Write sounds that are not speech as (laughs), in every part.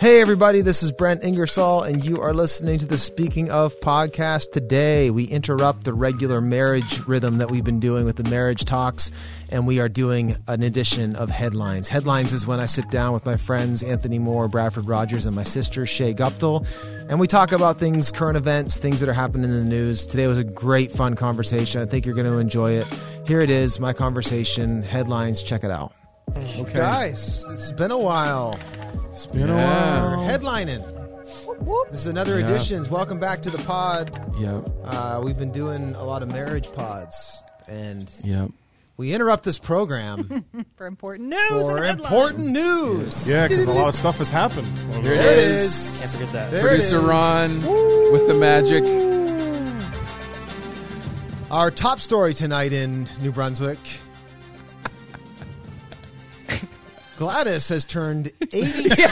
Hey, everybody, this is Brent Ingersoll, and you are listening to the Speaking of podcast. Today, we interrupt the regular marriage rhythm that we've been doing with the marriage talks, and we are doing an edition of Headlines. Headlines is when I sit down with my friends Anthony Moore, Bradford Rogers, and my sister Shay Guptill, and we talk about things, current events, things that are happening in the news. Today was a great, fun conversation. I think you're going to enjoy it. Here it is, my conversation, Headlines. Check it out. Okay. Guys, it's been a while. It's been Yeah. a We're while. headlining. This is another Yeah. editions. Welcome back to the pod. Yep. Uh, we've been doing a lot of marriage pods, and Yep. we interrupt this program (laughs) for important news for and important news. Yeah, because a lot of stuff has happened. Here it There it is. is. Can't forget that. There it Producer is. Ron with the magic. Our top story tonight in New Brunswick. Gladys has turned (laughs) 87.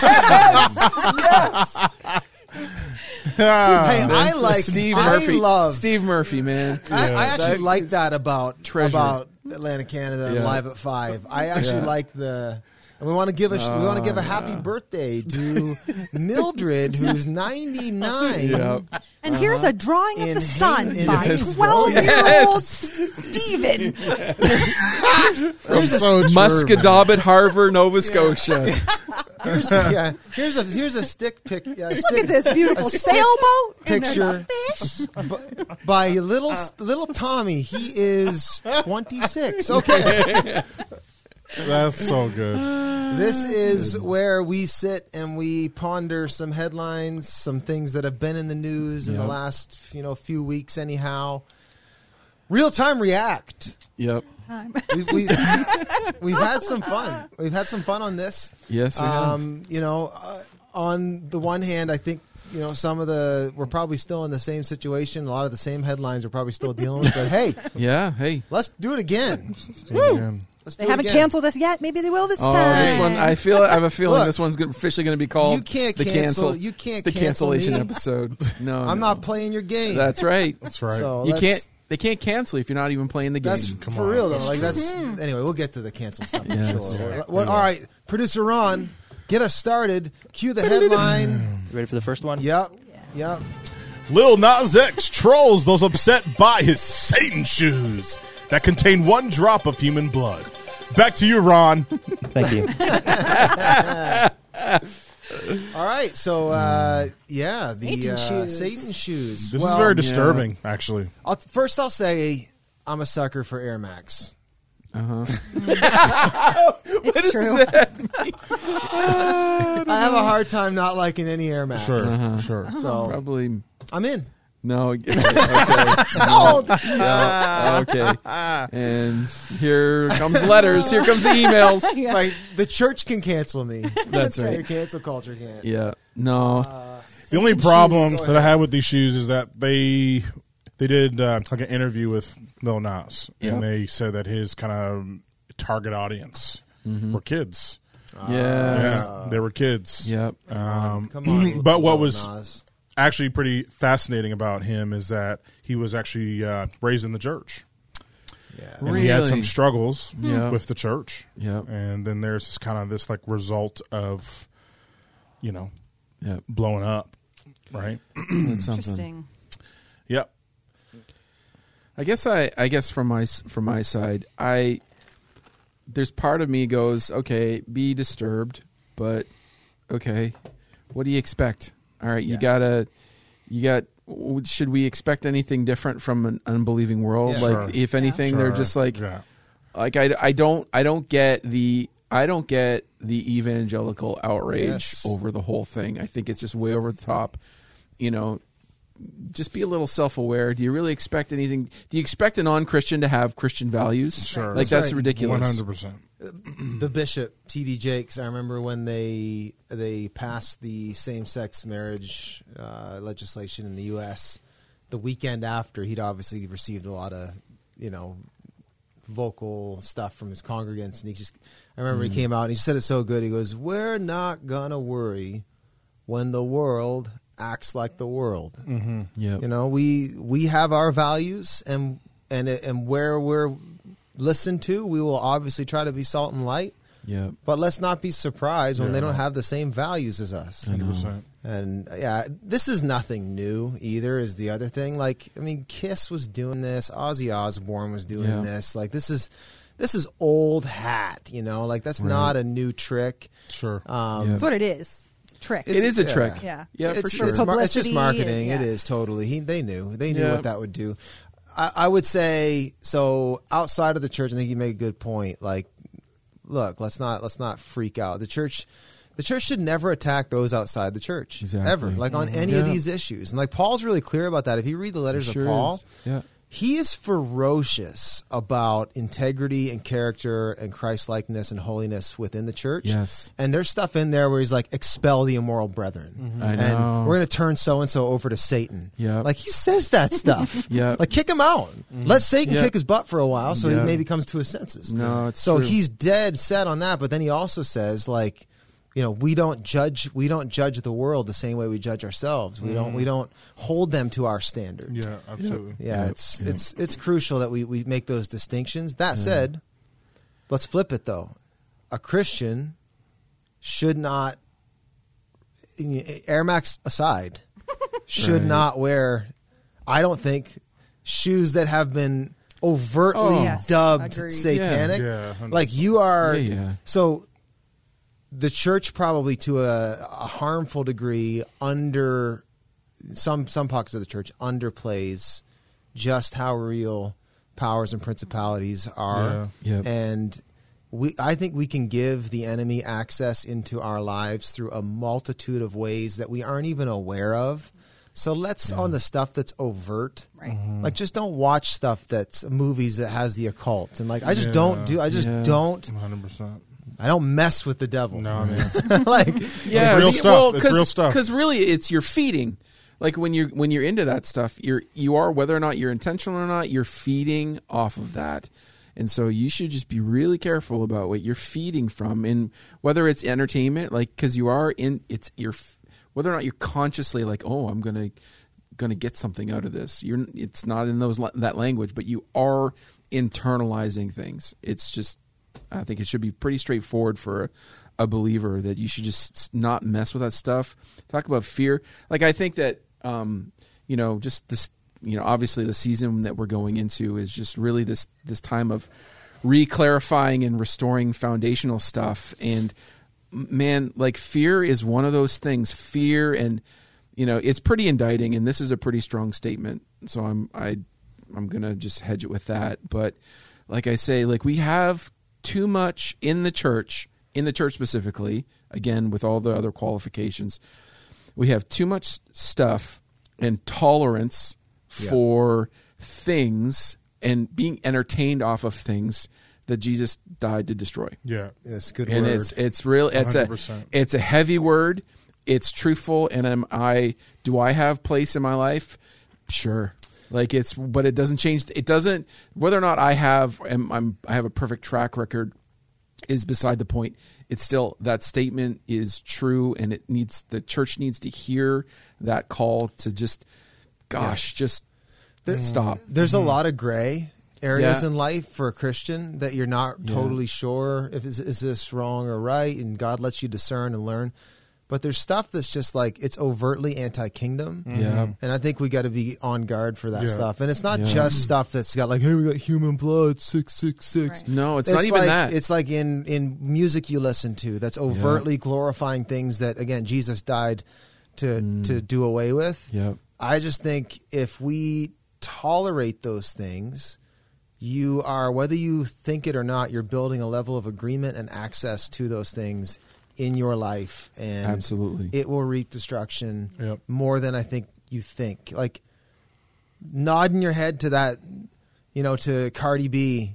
Hey, I ah, like Steve I Murphy. love Steve Murphy, man. I, I actually That like that about treasure. about Atlantic Canada Yeah. live at five. I actually Yeah. like the. And we want to give a we want to give a ah. happy birthday to Mildred, who's (laughs) ninety nine. Yep. And here's a uh-huh. drawing In of the sun Hayden- by Yes. 12 year old Stephen. (laughs) Here's a, So true, Harbor, Nova Scotia. (laughs) here's a, yeah, here's a here's a stick pic. Yeah, Look at this beautiful sailboat. And there's picture. a fish. b- by little little Tommy. He is twenty six. Okay, That's so good. this is where we sit and we ponder some headlines, some things that have been in the news in the Yep. last you know few weeks. Anyhow, real time react. Yep. Time. (laughs) We've, we, (laughs) we've had some fun. We've had some fun on this. Yes, we have. Um, you know, uh, on the one hand, I think you know some of the we're probably still in the same situation. A lot of the same headlines we're probably still dealing with. But hey, (laughs) Yeah. Hey. let's do it again. Man. Let's They do haven't again. canceled us yet. Maybe they will this Oh, time. this one. I feel. I have a feeling Look, this one's officially going to be called. You can't the cancel. You can't The cancel cancellation me. (laughs) episode. No, I'm no. not playing your game. That's right. (laughs) That's right. So You let's- can't. They can't cancel if you're not even playing the game. That's Come for on. real though. Like that's anyway. We'll get to the cancel stuff. Yeah, sure. that's What- what- all right, producer Ron, get us started. Cue the headline. You ready for the first one? yep. Yep. Lil Nas X trolls those upset by his Satan shoes that contain one drop of human blood. Back to you, Ron. (laughs) Thank you. (laughs) All right. So uh, yeah, the Satan uh, shoes. Satan shoes. This Well, is very disturbing, actually. I'll, first, I'll say I'm a sucker for Air Max. Uh-huh. (laughs) It's true. I have a hard time not liking any Air Max. Sure, Uh-huh. sure. So Probably. I'm in. No. (laughs) Okay. (laughs) Sold. Yeah, okay. (laughs) And here comes letters. Here comes the emails. Yeah. Like the church can cancel me. That's The right. cancel culture can't. Yeah. No. The only problem that I had with these shoes is that they they did uh, like an interview with Lil Nas, Yeah. and they said that his kind of target audience were kids. Yeah. Yeah, they were kids. Yep. Um, Come on. (clears throat) but what was Nas. Actually pretty fascinating about him is that he was actually uh, raised in the church. Yeah. And he had some struggles Yeah. with the church. Yep. And then there's this kind of this like result of, you know, Yep. blowing up, right? (clears throat) That's something. Interesting. yep. I guess I, I guess from my from my side, I there's part of me goes, okay, be disturbed, but okay, what do you expect? All right, you gotta, you got. Should we expect anything different from an unbelieving world? Yeah. like, Sure. if anything, they're Sure. just like, yeah. like I, I don't I don't get the I don't get the evangelical outrage Yes. over the whole thing. I think it's just way over the top. You know, just be a little self aware. Do you really expect anything? Do you expect a non Christian to have Christian values? Sure. like That's that's, right. ridiculous. One hundred percent. the bishop T.D. Jakes. I remember when they they passed the same sex marriage uh, legislation in the U.S. The weekend after, he'd obviously received a lot of you know vocal stuff from his congregants, and he just I remember he came out and he said it so good. He goes, "We're not gonna worry when the world acts like the world." Yeah, You know, we we have our values, and and and where we're listened to, we will obviously try to be salt and light. Yeah. But let's not be surprised when they don't have the same values as us. 100%. And yeah, this is nothing new either. Is the other thing? Like, I mean, Kiss was doing this. Ozzy Osbourne was doing Yeah. this. Like, this is this is old hat. You know, like that's Right. not a new trick. Sure. Um, Yeah. That's what it is. Trick. It is a yeah. trick. Yeah. Yeah, it's, for sure. It's, mar- it's just marketing. and- yeah. is totally. He, they knew. They knew Yeah. what that would do. I, I would say so. Outside of the church, I think you make a good point. Like, look, let's not let's not freak out. The church. The church should never attack those outside the church Exactly. ever, like on any of these issues. And like Paul's really clear about that. If you read the letters Sure of Paul, is. Yeah. He is ferocious about integrity and character and Christ likeness and holiness within the church. Yes. And there's stuff in there where he's like, expel the immoral brethren. Mm-hmm. I know. And we're going to turn so and so over to Satan. Yeah. Like he says that (laughs) stuff. yeah. Like kick him out. Mm-hmm. Let Satan Yep. kick his butt for a while so Yep. he maybe comes to his senses. No, it's so true. he's dead set on that. But then he also says, like, you know, we don't judge. We don't judge the world the same way we judge ourselves. We don't. We mm. don't hold them to our standard. yeah, absolutely. Yeah, Yep, it's yep. it's it's crucial that we, we make those distinctions. That said, let's flip it though. A Christian should not Air Max aside (laughs) should Right. not wear I don't think shoes that have been overtly Oh. Yes, dubbed agreed. satanic. Yeah. Yeah, like you are Yeah, yeah. so the church probably to a, a harmful degree under some some pockets of the church underplays just how real powers and principalities are Yeah. Yep. and we I think we can give the enemy access into our lives through a multitude of ways that we aren't even aware of. So let's on the stuff that's overt. Right. Like just don't watch stuff that's movies that has the occult and like I just Yeah. don't do I just Yeah. don't 100%. I don't mess with the devil. No, (laughs) man. like yeah, real stuff. Well, It's cause, real stuff. Because really, it's you're feeding. Like when you're when you're into that stuff, you're you are whether or not you're intentional or not, you're feeding off of that. And so you should just be really careful about what you're feeding from, and whether it's entertainment, like because you are in it's you're whether or not you're consciously like, oh, I'm gonna gonna get something out of this. You're it's not in those that language, but you are internalizing things. It's just I think it should be pretty straightforward for a, believer that you should just not mess with that stuff. Talk about fear. Like I think that um, you know, just this you know, obviously the season that we're going into is just really this this time of re-clarifying and restoring foundational stuff and man, like fear is one of those things. Fear and you know, it's pretty indicting and this is a pretty strong statement. So I'm I I'm going to just hedge it with that, but like I say, like we have too much in the church, in the church specifically, again with all the other qualifications. We have too much stuff and tolerance Yeah. for things and being entertained off of things that Jesus died to destroy. Yeah. it's a good And word. it's it's real it's a 100%. it's a heavy word. It's truthful and am I do I have place in my life? Sure. Like it's but it doesn't change it doesn't whether or not I have am, I'm I have a perfect track record is beside the point. It's still that statement is true, and it needs the church needs to hear that call to just, gosh, just mm. stop. There's a mm-hmm. lot of gray areas Yeah. in life for a Christian that you're not Yeah. totally sure if is, is this wrong or right, and God lets you discern and learn. But there's stuff that's just like it's overtly anti-kingdom, Yeah, and I think we got to be on guard for that Yeah. stuff. And it's not Yeah. just stuff that's got like, hey, we got human blood, six six six. Right. no, it's, not even like, that. It's like in in music you listen to that's overtly glorifying things that again Jesus died to Mm. to do away with. yeah, I just think if we tolerate those things, you are whether you think it or not, you're building a level of agreement and access to those things in your life, and absolutely. it will reap destruction Yep. more than I think you think. Like nodding your head to that, you know, to Cardi B,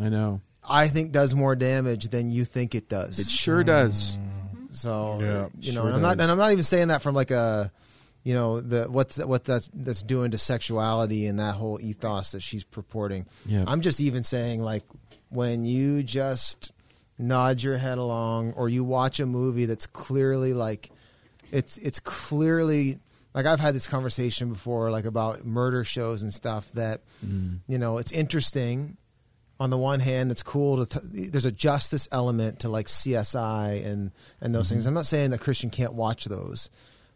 I know I think does more damage than you think it does. it sure does. So Yeah, you know, sure and I'm not, and I'm not even saying that from like a, you know, the what's what that's that's doing to sexuality and that whole ethos that she's purporting. Yeah, I'm just even saying like when you just nod your head along or you watch a movie that's clearly like it's it's clearly like I've had this conversation before like about murder shows and stuff that Mm. you know it's interesting on the one hand, it's cool to t- there's a justice element to like CSI and and those things. I'm not saying that Christian can't watch those,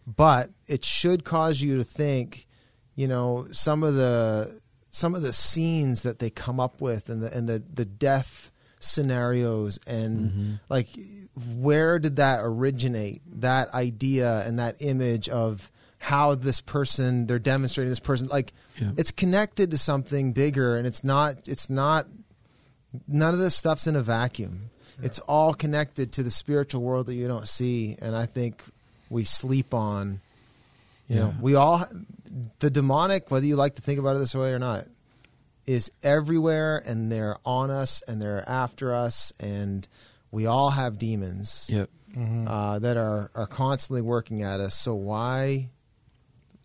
but it should cause you to think. You know, some of the some of the scenes that they come up with and the and the the death scenarios and mm-hmm. like where did that originate? That idea and that image of how this person they're demonstrating this person like Yeah. it's connected to something bigger and it's not it's not none of this stuff's in a vacuum. It's all connected to the spiritual world that you don't see and i think we sleep on you know we all the demonic whether you like to think about it this way or not is everywhere and they're on us and they're after us and we all have demons Yep. uh, that are, are constantly working at us so why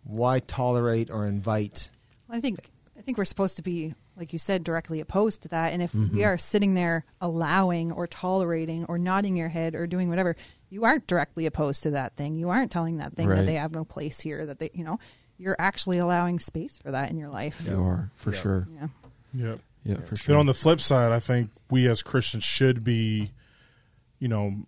why tolerate or invite I think I think we're supposed to be, like you said, directly opposed to that. And if Mm-hmm. we are sitting there allowing or tolerating or nodding your head or doing whatever, you aren't directly opposed to that thing. You aren't telling that thing Right. that they have no place here. That they, you know, you're actually allowing space for that in your life. You are for Yeah. sure. Yeah. Yep. Yeah, for Then sure. on the flip side, I think we as Christians should be, you know,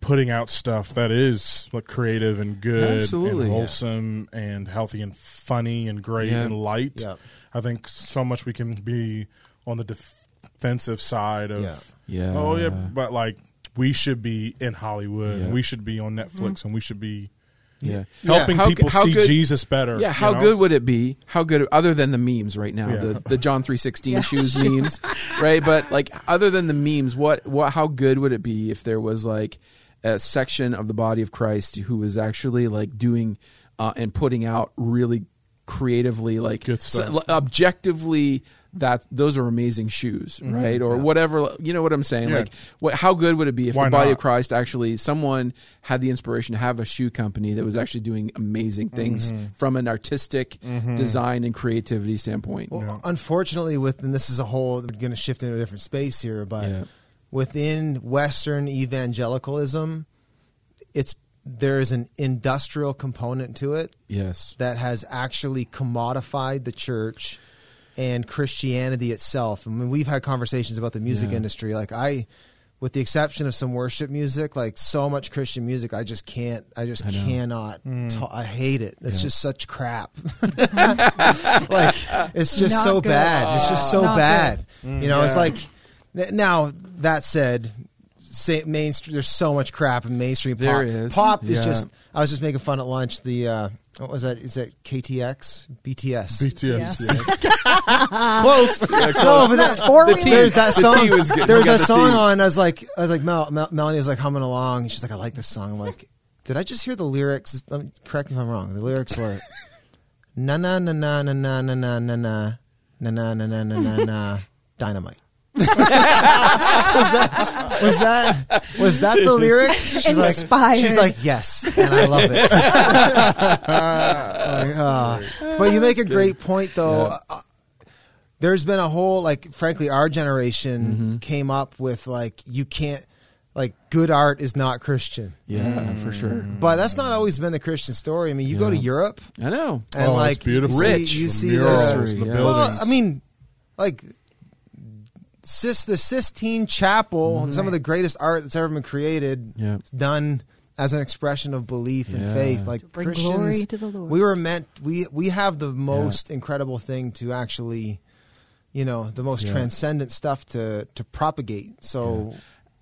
putting out stuff that is like creative and good Absolutely. and Yeah. wholesome and healthy and funny and great Yeah. and light. Yeah. I think so much we can be on the defensive side of Yeah. Yeah. oh yeah, but like we should be in Hollywood, Yeah. we should be on Netflix, mm-hmm. and we should be yeah. helping How- people how see good- Jesus better. Yeah, you how know? good would it be? How good, other than the memes right now, Yeah. the the John three sixteen (laughs) shoes memes, right? But like, other than the memes, what what how good would it be if there was like a section of the body of Christ who was actually like doing uh, and putting out really creatively, like Good stuff. objectively. That those are amazing shoes, right? Or whatever, you know what I'm saying? Mm-hmm. Yeah. Like, what? How good would it be if Why the body not? of Christ actually someone had the inspiration to have a shoe company that was actually doing amazing things Mm-hmm. from an artistic design and creativity standpoint. Well, unfortunately, with and this is a whole we're going to shift into a different space here, but Yeah. within Western evangelicalism, it's there is an industrial component to it yes. that has actually commodified the church and Christianity itself. I mean, we've had conversations about the music Yeah. industry. Like I, with the exception of some worship music, like so much Christian music, I just can't. I just I know. cannot. Hmm. ta- I hate it. It's Yeah. just such crap. (laughs) (laughs) like it's just Not so good. bad. It's just so Not bad. Hmm. You know, it's like now that said. Say mainstream. There's so much crap in mainstream pop. There is. Pop is Yeah. just. I was just making fun at lunch. The uh, what was that? Is that KTX? BTS. BTS. Close. no, but that, Four The there's that song. T was good. There was that the song T. on. I was like, I was like, Mel, Mel, Melanie was like humming along. and She's like, I like this song. I'm like, did I just hear the lyrics? Let me, correct me if I'm wrong. The lyrics were, na na na na na na na na na na na na na na na na na dynamite. Was that was that was that the lyric? She's like, Inspired. she's like, yes, and I love it. (laughs) Like, ah. but you make a great point, though. Yeah. Uh, there's been a whole like, frankly, our generation Mm-hmm. came up with like, you can't like good art is not Christian. Yeah, for sure. But that's not always been the Christian story. I mean, you go to Europe I know. and Oh, like it's beautiful. you see, Rich. you The see murals, the the Yeah. buildings. well, I mean, like Sis, the Sistine Chapel, Mm-hmm. some of the greatest art that's ever been created, Yeah. done as an expression of belief and Yeah. faith. Like bring Christians, glory to the Lord. we were meant. We we have the most incredible thing to actually, you know, the most Yeah. transcendent stuff to to propagate. So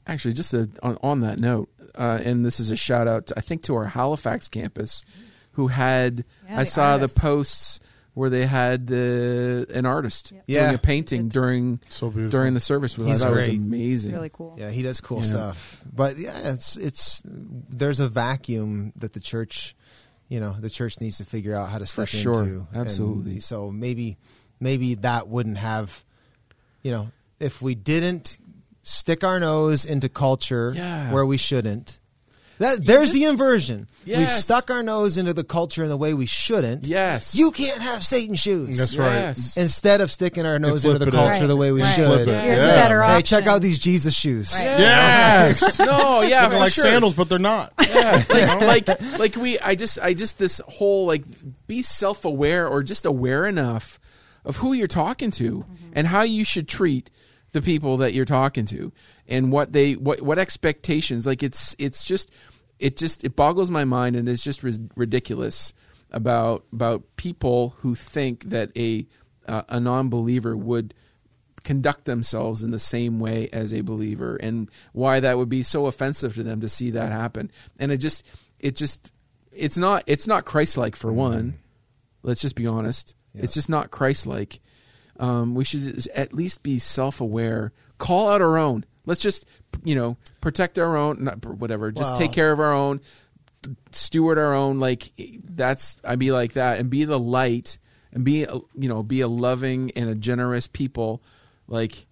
Actually, just a, on, on that note, uh, and this is a shout out, to, I think, to our Halifax campus, who had Yeah, I saw artists. the posts where they had the an artist Yep. Yeah. doing a painting during So during the service. Which I He's thought was amazing. really cool. yeah, he does cool Yeah. stuff. But yeah, it's it's there's a vacuum that the church, you know, the church needs to figure out how to For step sure. into. And Absolutely. so maybe maybe that wouldn't have, you know, if we didn't stick our nose into culture Yeah. where we shouldn't. That there's just- the inversion. We've stuck our nose into the culture in the way we shouldn't. Yes, You can't have Satan shoes. That's right. Yes. Instead of sticking our nose into the it up. culture the way we Right. should. Flip. Here's Yeah. a better Hey, check out these Jesus shoes. Right. Yes. (laughs) no, yeah, They're like sure. sandals, but they're not. Yeah, like, (laughs) like like we I just I just this whole like be self-aware or just aware enough of who you're talking to mm-hmm. and how you should treat the people that you're talking to and what they what what expectations like it's it's just it just it boggles my mind and it's just ridiculous about about people who think that a uh, a non-believer would conduct themselves in the same way as a believer and why that would be so offensive to them to see that happen. And it just it just it's not it's not christ-like for one. Let's just be honest. It's just not christ-like. Um, we should at least be self-aware. Call out our own. Let's just you know protect our own not whatever just Wow. take care of our own steward our own like that's I'd be like that and be the light and be a- you know be a loving and a generous people like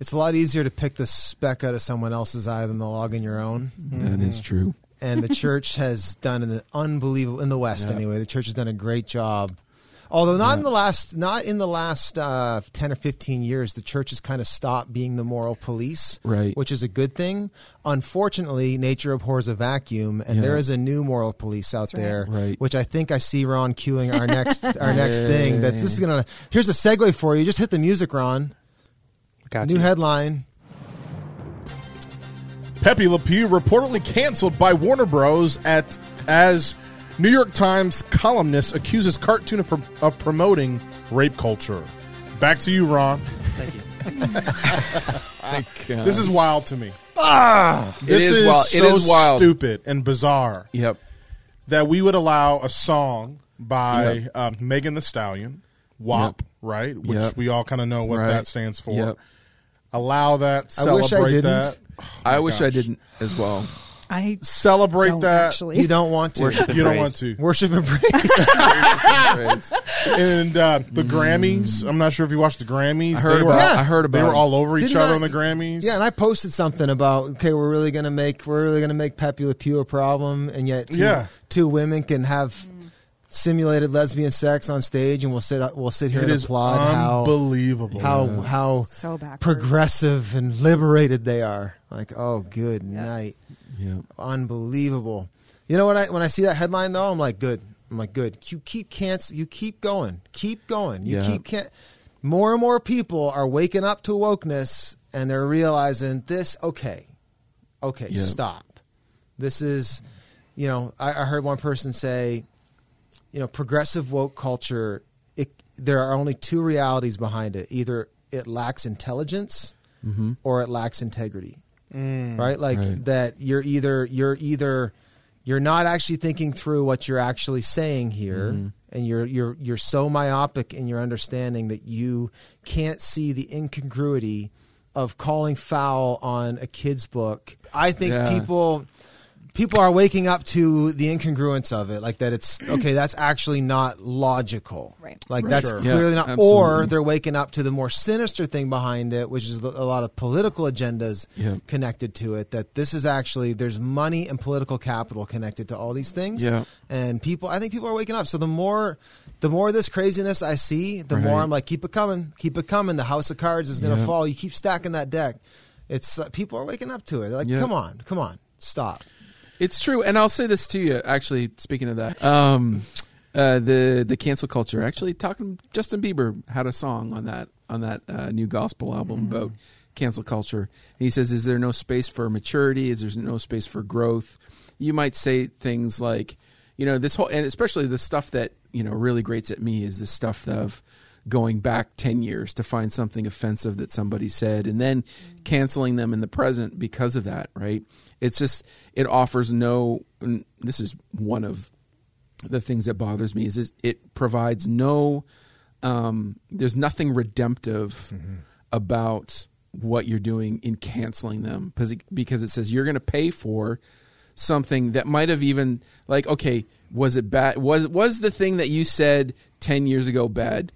It's a lot easier to pick the speck out of someone else's eye than the log in your own. that is mm-hmm. true And the church has done an unbelievable in the West Yeah. anyway. The church has done a great job. Although not in the last not in the last uh, ten or fifteen years, the church has kind of stopped being the moral police, Right. Which is a good thing. Unfortunately, nature abhors a vacuum, and Yeah. there is a new moral police out That's right. there, Right. Which I think I see Ron queuing our next our next Yeah, thing. That yeah. this is gonna. Here's a segue for you. Just hit the music, Ron. Got New you. headline. Pepe Le Pew reportedly canceled by Warner Bros. at as New York Times columnist accuses cartoon of, of promoting rape culture. Back to you, Ron. Thank you. (laughs) This is wild to me. Ah, it This is, is, wild. so it is wild. stupid and bizarre Yep. that we would allow a song by Yep. um, Megan Thee Stallion, WAP, Yep. right? Which Yep. we all kind of know what Right. that stands for. Yep. Allow that, I wish I celebrate didn't. that. I wish I gosh. didn't as well. I Celebrate don't that. actually. You don't want to Worship and You don't praise. want to. worship and praise. (laughs) (laughs) and uh, the Grammys. I'm not sure if you watched the Grammys. I heard they were, about- I heard They were it. all over each Didn't other I- on the Grammys. Yeah, and I posted something about okay, we're really gonna make we're really gonna make Pepe Le Pew a problem, and yet two, Yeah. two women can have simulated lesbian sex on stage, and we'll sit we'll sit here it and is applaud how unbelievable. how how so backward. progressive and liberated they are. Like, oh, good night, Yeah. unbelievable. You know what? I when I see that headline though, I'm like, good. I'm like, good. You keep can't you keep going, keep going. You Yeah. keep can't. More and more people are waking up to wokeness, and they're realizing this. Okay, okay, Yeah. stop. This is, you know, I, I heard one person say, you know, progressive woke culture. It, there are only two realities behind it. Either it lacks intelligence, mm-hmm. or it lacks integrity. Mm. Right? Like Right. that. You're either you're either you're not actually thinking through what you're actually saying here. Mm-hmm. And you're you're you're so myopic in your understanding that you can't see the incongruity of calling foul on a kid's book. I think Yeah. people people are waking up to the incongruence of it, like that it's (clears throat) okay. That's actually not logical, Right. Like For that's sure. clearly Yeah, not. absolutely. Or they're waking up to the more sinister thing behind it, which is a lot of political agendas Yeah. connected to it. That this is actually there's money and political capital connected to all these things. Yeah. and people, I think people are waking up. So the more. The more of this craziness I see, the more I'm like, keep it coming, keep it coming. The house of cards is going to Yeah. fall. You keep stacking that deck. It's uh, people are waking up to it. They're like, Yeah. come on, come on, stop. It's true, and I'll say this to you. Actually, speaking of that, um, uh, the the cancel culture. Actually, talking Justin Bieber had a song on that on that uh, new gospel album about cancel culture. he says, "Is there no space for maturity? Is there no space for growth?" You might say things like, you know, this whole, and especially the stuff that you know really grates at me is the stuff of going back 10 years to find something offensive that somebody said and then canceling them in the present because of that right? It's just it offers no and this is one of the things that bothers me is, it provides no um, there's nothing redemptive about what you're doing in canceling them because it, because it says you're going to pay for something that might have even like okay was it bad was was the thing that you said 10 years ago bad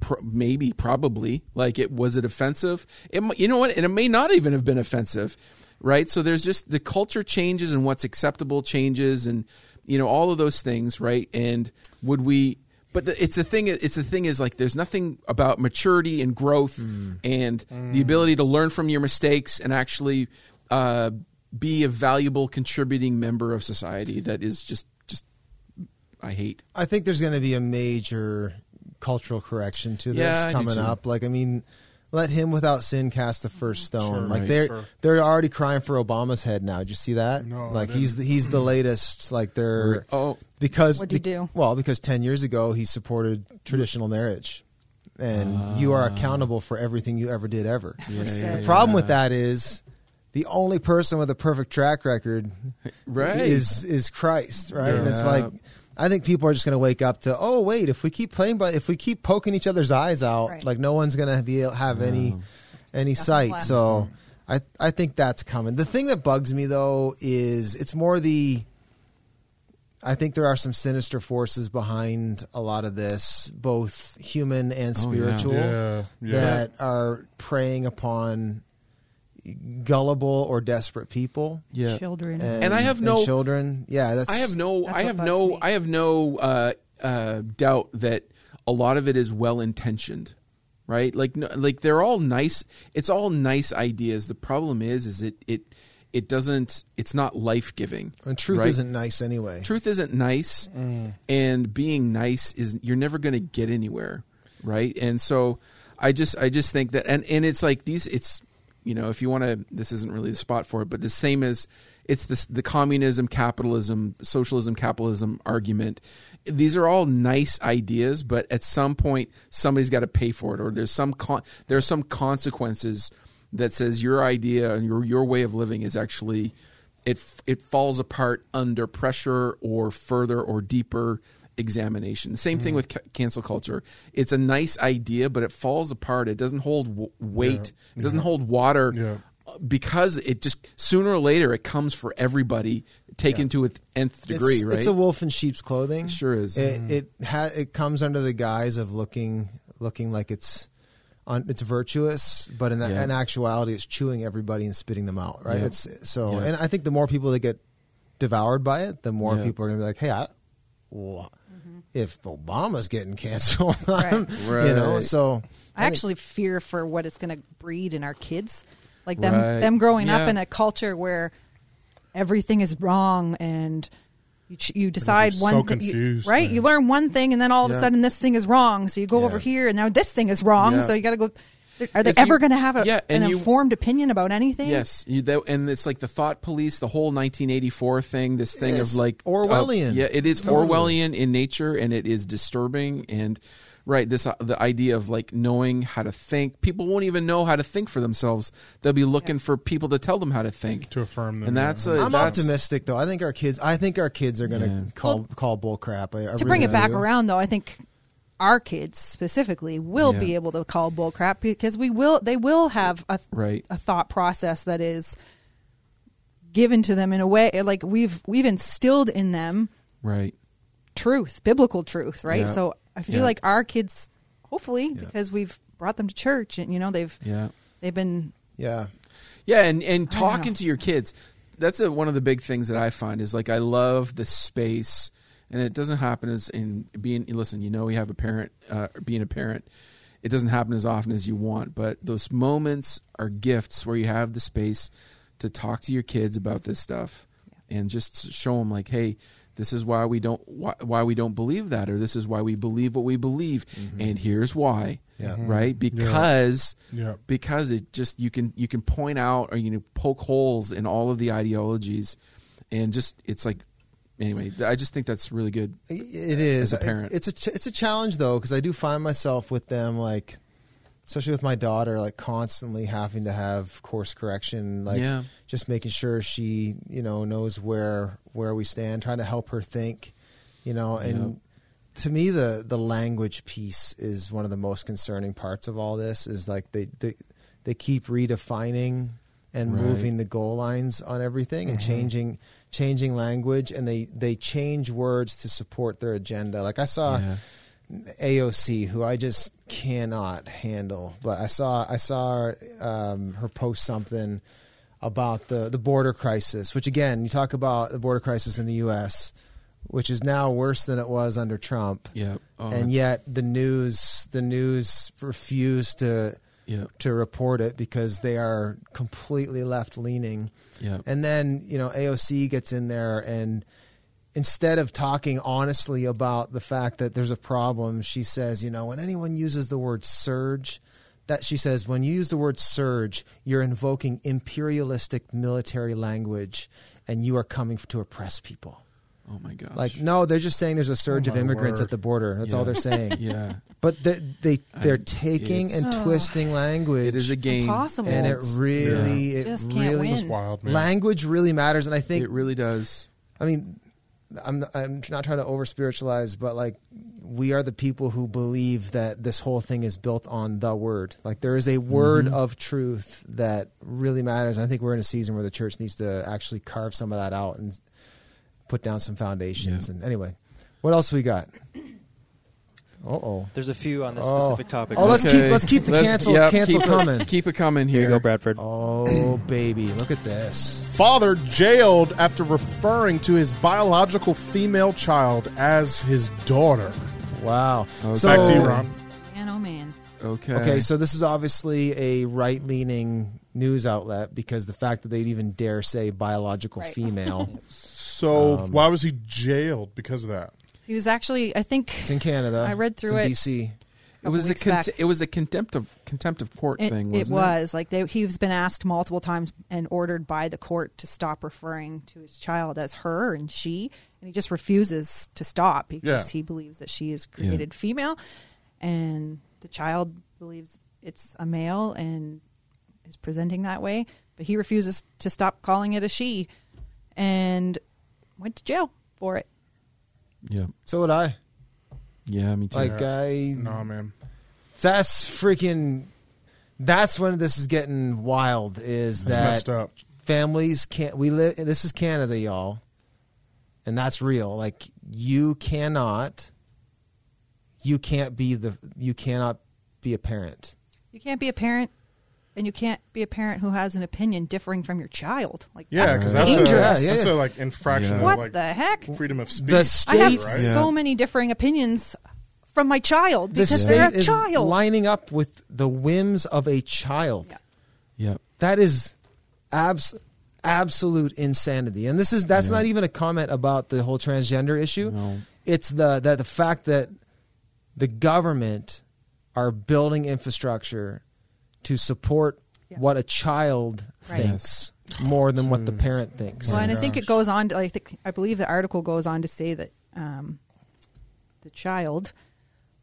Pro- maybe probably like it was it offensive? It you know what? And it may not even have been offensive right? So there's just the culture changes and what's acceptable changes and you know all of those things right? And would we but the, it's the thing it's the thing is like there's nothing about maturity and growth and the ability to learn from your mistakes and actually uh, be a valuable contributing member of society that is just just i hate. I think there's going to be a major cultural correction to this Yeah, coming up. Like, I mean, let him without sin cast the first stone. Sure, like right, they're sure. they're already crying for Obama's head now. Did you see that? No, like he's the, he's the latest. Like they're Oh, because What'd he do? Well, because ten years ago he supported traditional marriage, and you are accountable for everything you ever did ever. yeah, yeah, The problem with that is the only person with a perfect track record Right. is is Christ, right? And it's like I think people are just going to wake up to, oh wait, if we keep playing, but if we keep poking each other's eyes out, Right. like no one's going to be able, have any any sight. left. So I I think that's coming. The thing that bugs me though is it's more the. I think there are some sinister forces behind a lot of this, both human and Oh, yeah. spiritual, Yeah, yeah. that are preying upon gullible or desperate people. yeah. Children. And I have no- children. Yeah, that's I have no, That's I have no, me. I have no uh, uh, doubt that a lot of it is well intentioned, right? Like, no, like they're all nice. It's all nice ideas. The problem is, is it it it doesn't. It's not life giving. And truth right? isn't nice anyway. Truth isn't nice, and being nice is you're never going to get anywhere, right? And so, I just I just think that, and and it's like these. It's you know, if you want to, this isn't really the spot for it, but the same as it's this the communism, capitalism, socialism, capitalism argument. These are all nice ideas, but at some point somebody's got to pay for it, or there's some con- there are some consequences that says your idea and your your way of living is actually it it falls apart under pressure or further or deeper examination. Same thing mm. with ca- cancel culture. It's a nice idea, but it falls apart. It doesn't hold w- weight. It doesn't hold water Yeah. because it just sooner or later it comes for everybody taken to its nth degree. it's, right? It's a wolf in sheep's clothing. It sure is. It mm. it ha- it comes under the guise of looking looking like it's on it's virtuous, but in, Yeah. in actuality, it's chewing everybody and spitting them out. Right. Yeah. It's so, Yeah. and I think the more people that get devoured by it, the more Yeah. people are going to be like, hey, I. Well, If Obama's getting canceled, (laughs) Right. I'm- you know, so I think- actually fear for what it's going to breed in our kids, like them Right. them growing Yeah. up in a culture where everything is wrong and you, you decide so one thing, you- right? man. You learn one thing and then all of Yeah. a sudden this thing is wrong, so you go Yeah. over here and now this thing is wrong, Yeah. so you got to go. (laughs) Are they It's ever going to have a, Yeah, an you- informed opinion about anything? Yes, you, that, and it's like the thought police, the whole 1984 thing, this thing It's of like Orwellian. uh, yeah, it is Totally. Orwellian in nature, and it is disturbing. And right, this uh, the idea of like knowing how to think. People won't even know how to think for themselves. They'll be looking for people to tell them how to think. to affirm them. And that's yeah. a- I'm that's- optimistic though. I think our kids. I think our kids are going to Yeah. call Well, call bull crap. I, I to bring it back do. around though i think our kids specifically will Yeah. be able to call bull crap because we will they will have a, Right. a thought process that is given to them in a way like we've we've instilled in them Right. truth biblical truth right Yeah. so i feel Yeah. like our kids hopefully because we've brought them to church and you know they've Yeah. they've been Yeah. Yeah, and and I don't know. talking to your kids. That's a, one of the big things that I find is like I love the space, and it doesn't happen as in being. Listen, you know, we have a parent, uh, being a parent. It doesn't happen as often as you want, but those moments are gifts where you have the space to talk to your kids about this stuff, and just show them like, hey. This is why we don't why, why we don't believe that, or this is why we believe what we believe, and here's why. Yeah. Right? Because Yeah. because it just you can you can point out or you know poke holes in all of the ideologies and just it's like anyway i just think that's really good It is As a parent. It's a ch- it's a challenge though because I do find myself with them like, especially with my daughter, like constantly having to have course correction, like Yeah. just making sure she you know knows where where we stand, trying to help her think, you know, and. To me, the the language piece is one of the most concerning parts of all this. Is like they they, they keep redefining and Right. moving the goal lines on everything and mm-hmm. changing changing language and they they change words to support their agenda. Like i saw Yeah. aoc who i just cannot handle but i saw i saw um, her post something about the the border crisis which again you talk about the border crisis in the us which is now worse than it was under trump. Yeah. Oh, and yet the news the news refused to yeah to report it because they are completely left leaning. yeah And then, you know, AOC gets in there and instead of talking honestly about the fact that there's a problem, she says, you know, when anyone uses the word surge, that she says when you use the word surge, you're invoking imperialistic military language, and you are coming to oppress people. Oh my gosh. Like no, they're just saying there's a surge Oh, of immigrants word. at the border. That's all they're saying. (laughs) yeah, But they, they they're I'm- taking and Oh. twisting language. it is a game. Impossible. and it It's- really, it Just can't really, win. Wild, man. language really matters. And I think It really does. I mean, I'm I'm not trying to over spiritualize, but like we are the people who believe that this whole thing is built on the word. Like there is a word Mhm. of truth that really matters. I think we're in a season where the church needs to actually carve some of that out and put down some foundations. Yeah. And anyway, what else we got? Uh oh. There's a few on this Oh. specific topic. Oh, let's Okay. keep let's keep the Let's- cancel yep, cancel keep it- coming. Keep it coming Here here. you go, Bradford. Oh baby, look at this. Father jailed after referring to his biological female child as his daughter. Wow. Okay. So Back to you, Ron. Man, oh man. Okay. Okay, so this is obviously a right leaning news outlet because the fact that they'd even dare say biological Right. female. (laughs) So Um, why was he jailed because of that? He was actually, I think, It's in Canada. I read through it's in it. BC. it was a weeks back. it was a contempt of contempt of court It, thing. it Wasn't was like they, he's been asked multiple times and ordered by the court to stop referring to his child as her and she, and he just refuses to stop because Yeah. he believes that she is created female, and the child believes it's a male and is presenting that way, but he refuses to stop calling it a she, and went to jail for it. Yeah. So would I. Yeah. Me too. Like I No, man. that's freaking that's when this is getting wild is That's that messed up. families can't we live this is Canada y'all. And that's real. Like you cannot you can't be the you cannot be a parent. You can't be a parent, and you can't be a parent who has an opinion differing from your child. Like Yeah, that's because that's, a, dangerous. Yeah, that's yeah. a like infraction Yeah. of What like the heck? freedom of speech. The I state have right? Yeah. so many differing opinions from my child the because state they're a is child. lining up with the whims of a child. Yeah. yeah. That is abs- absolute insanity. And this is that's Yeah. not even a comment about the whole transgender issue. No. It's the that the fact that the government are building infrastructure to support Yeah. what a child Right. thinks more than what the parent thinks. well, and I think it goes on. To, I think I believe the article goes on to say that um, the child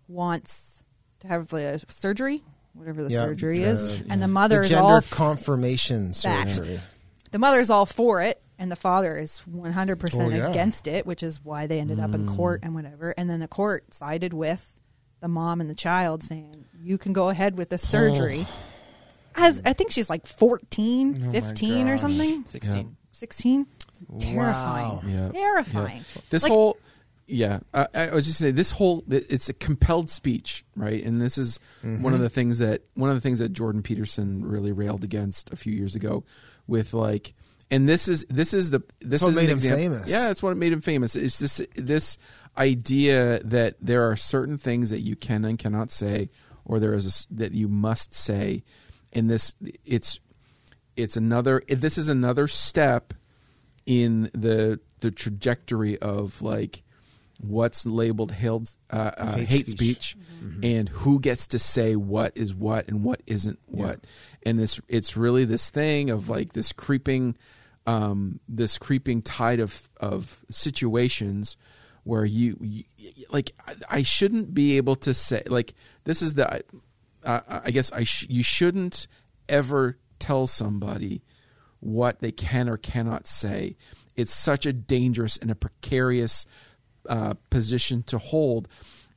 wants to have a surgery, whatever the Yeah, surgery uh, is, and the the mother is gender all confirmation That. surgery. the mother's all for it and the father is 100% Oh, yeah. against it which is why they ended up in court and whatever and then the court sided with the mom and the child saying you can go ahead with the surgery as i think she's like 14 Oh, 15 or gosh. something 16. 16 terrifying Yeah. terrifying This Like- whole, yeah, I, I was just saying this whole it's a compelled speech, right? And this is mm-hmm. one of the things that one of the things that Jordan Peterson really railed against a few years ago, with like, and this is this is the this what is an made him example- famous. Yeah, that's what made him famous. It's this this idea that there are certain things that you can and cannot say, or there is a s that you must say, and this it's it's another this is another step in the the trajectory of like what's labeled held, uh, uh, hate, Hate speech, speech. and who gets to say what is what and what isn't what. And this it's really this thing of like this creeping um, this creeping tide of of situations where you, you like I, I shouldn't be able to say like this is the uh, I guess I sh- you shouldn't ever tell somebody what they can or cannot say. It's such a dangerous and a precarious uh, position to hold.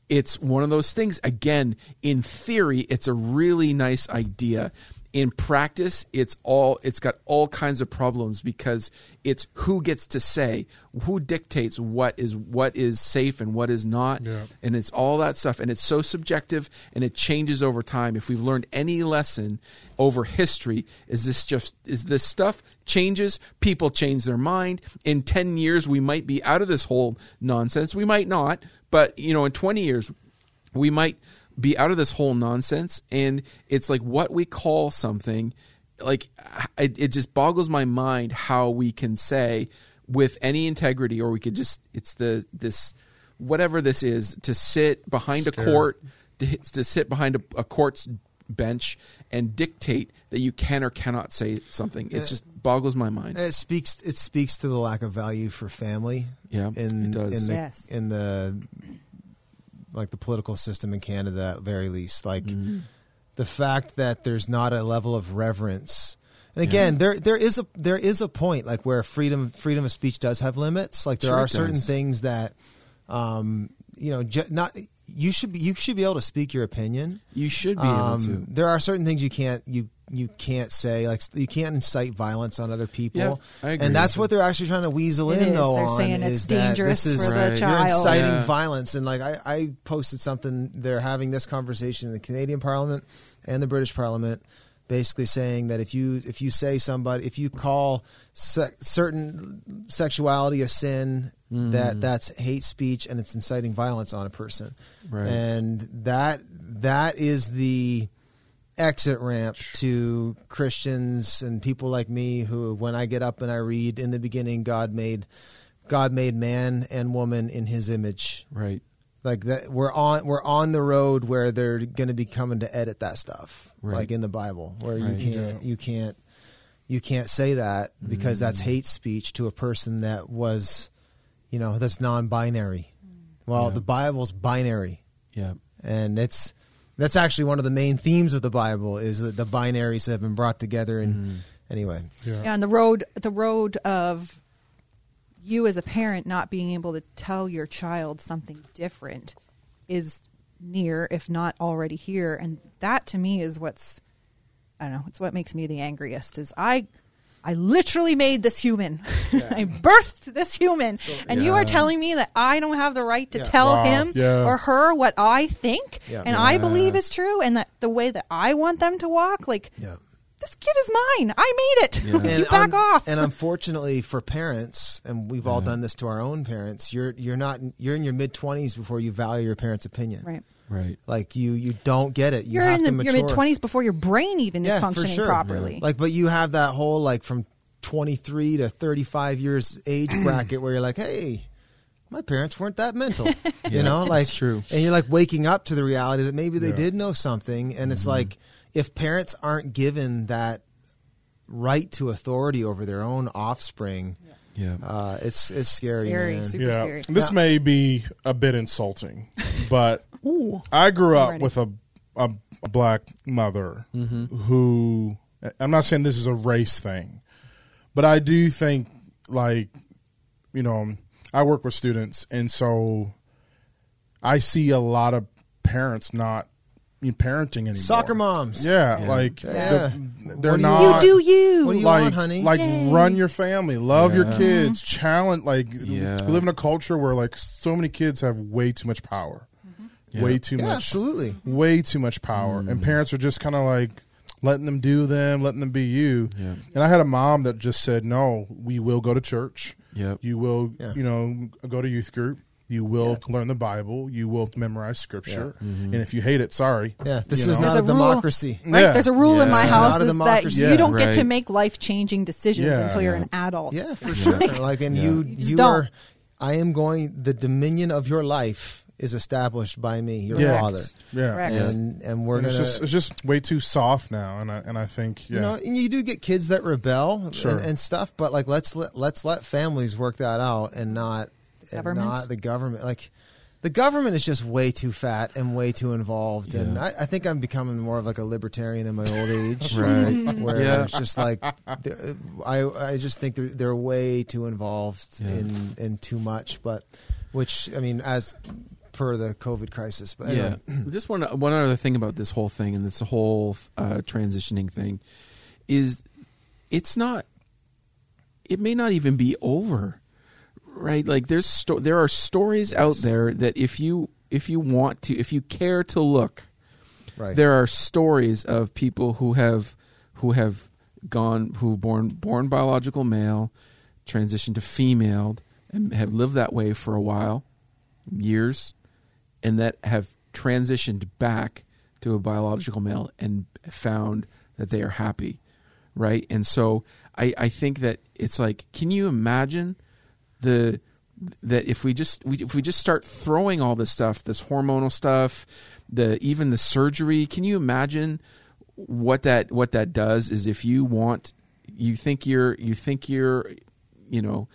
It's one of those things. Again, in theory, it's a really nice idea. In practice, it's all it's got all kinds of problems because it's who gets to say, who dictates what is what is safe and what is not, Yeah. and it's all that stuff. And it's so subjective and it changes over time. If we've learned any lesson over history is this just is this stuff changes? People change their mind. In 10 years we might be out of this whole nonsense. We might not but you know in 20 years we might be out of this whole nonsense and it's like what we call something like it, it just boggles my mind how we can say with any integrity or we could just it's the this whatever this is to sit behind Scary. a court to, to sit behind a, a court's bench and dictate that you can or cannot say something. It uh, just boggles my mind. It speaks. It speaks to the lack of value for family. Yeah, in it does. in the Yes. in the like the political system in Canada at very least. Like Mm-hmm. the fact that there's not a level of reverence. And again, there there is a there is a point like where freedom freedom of speech does have limits. Like there Sure are certain does. things that um you know ju- not you should be you should be able to speak your opinion. You should be able Um, to. there are certain things you can't you you can't say like you can't incite violence on other people. Yeah, I agree and that's what they're actually trying to weasel It in is. though They're on saying it's is that dangerous this is for Right. the You're you're inciting Yeah. violence and like I, I posted something they're having this conversation in the Canadian Parliament and the British Parliament basically saying that if you if you say somebody if you call se- certain sexuality a sin Mm. that that's hate speech and it's inciting violence on a person Right. and that that is the exit ramp to Christians and people like me who when I get up and I read in the beginning God made God made man and woman in his image right. like that we're on we're on the road where they're going to be coming to edit that stuff Right. like in the Bible where Right. you can't you can't you can't say that because that's mm. hate speech to a person that was you know that's non-binary well Yeah. the Bible's binary Yeah. and it's that's actually one of the main themes of the Bible is that the binaries have been brought together and mm-hmm. anyway Yeah. Yeah, and the road the road of you as a parent not being able to tell your child something different is near, if not already here. And that to me is what's I don't know, it's what makes me the angriest is I I literally made this human. (laughs) I birthed this human. and you are telling me that I don't have the right to Yeah. tell Wow. him Yeah. or her what I think Yeah. and I believe is true and that the way that I want them to walk, like yeah this kid is mine. I made it. Yeah. (laughs) you back un- off. and unfortunately for parents and we've all done this to our own parents you're you're not you're in your mid 20s before you value your parents opinion right. Right. like you you don't get it you You're have in to the, mature your mid twenties before your brain even yeah, is functioning for sure. properly. Like, but you have that whole like from 23 to 35 years age (clears throat) bracket where you're like, hey, my parents weren't that mental, (laughs) you know, like it's true. And you're like waking up to the reality that maybe they Yeah. did know something, and Mm-hmm. it's like if parents aren't given that right to authority over their own offspring, Yeah. uh, it's it's scary. Scary, man. super yeah. scary. This Yeah. may be a bit insulting, but I grew up ready. with a, a, a black mother Mm-hmm. who, I'm not saying this is a race thing, but I do think, like, you know, I work with students, and so I see a lot of parents not you know, parenting anymore. Soccer moms. Yeah, Yeah. like Yeah. they're, they're What do you- not. you do you. What do you like, want, honey? like Yay. run your family, love your kids, challenge. Like Yeah. we live in a culture where like so many kids have way too much power, Yeah. way too yeah, much, absolutely. way too much power, and mm. parents are just kind of like letting them do them, letting them be you. Yeah. And I had a mom that just said, "No, we will go to church. Yep. You will, Yeah. you know, go to youth group." You will learn the Bible. You will memorize Scripture, mm-hmm. and if you hate it, sorry. Yeah, this You is know? not There's a, a rule. democracy. Right, Yeah. there's a rule in my house is that democracy. you don't get to make life changing decisions Yeah. until you're an adult. Yeah, for sure. like, and Yeah. you, You you don't. are. I am going. The dominion of your life is established by me, your Yeah. father, Yeah, Correct. and and we're And gonna. it's just it's just way too soft now, and I and I think yeah, You know, and you do get kids that rebel Sure. and, and stuff, but like let's let let's let families work that out and not and Government? not the government. Like the government is just way too fat and way too involved, and I, I think I'm becoming more of like a libertarian in my old age. (laughs) Right. (laughs) where Yeah. it's just like I I just think they're they're way too involved Yeah. in in too much, but which I mean as per the COVID crisis, but Yeah. anyway. (clears throat) Just one one other thing about this whole thing and this whole uh, transitioning thing is it's not. It may not even be over, right? Like there's sto- there are stories out there that if you if you want to if you care to look, right there are stories of people who have who have gone who born born biological male, transitioned to female, and have lived that way for a while, years, and that have transitioned back to a biological male and found that they are happy, right? And so I I think that it's like, can you imagine the that if we just we, if we just start throwing all this stuff, this hormonal stuff, the even the surgery, can you imagine what that what that does is if you want you think you're you think you're you know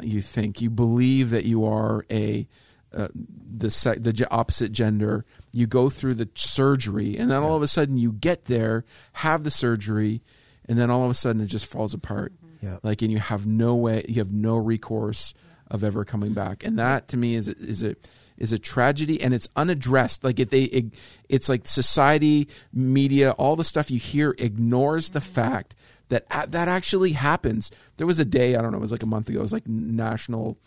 you think you believe that you are a uh, the se- the opposite gender. You go through the surgery and then all of a sudden you get there have the surgery and then all of a sudden it just falls apart. Yeah. like and you have no way you have no recourse of ever coming back. And that to me is a, is a is a tragedy and it's unaddressed. Like it, they it, it's like society media all the stuff you hear ignores the fact that that actually happens. There was a day i don't know it was like a month ago it was like national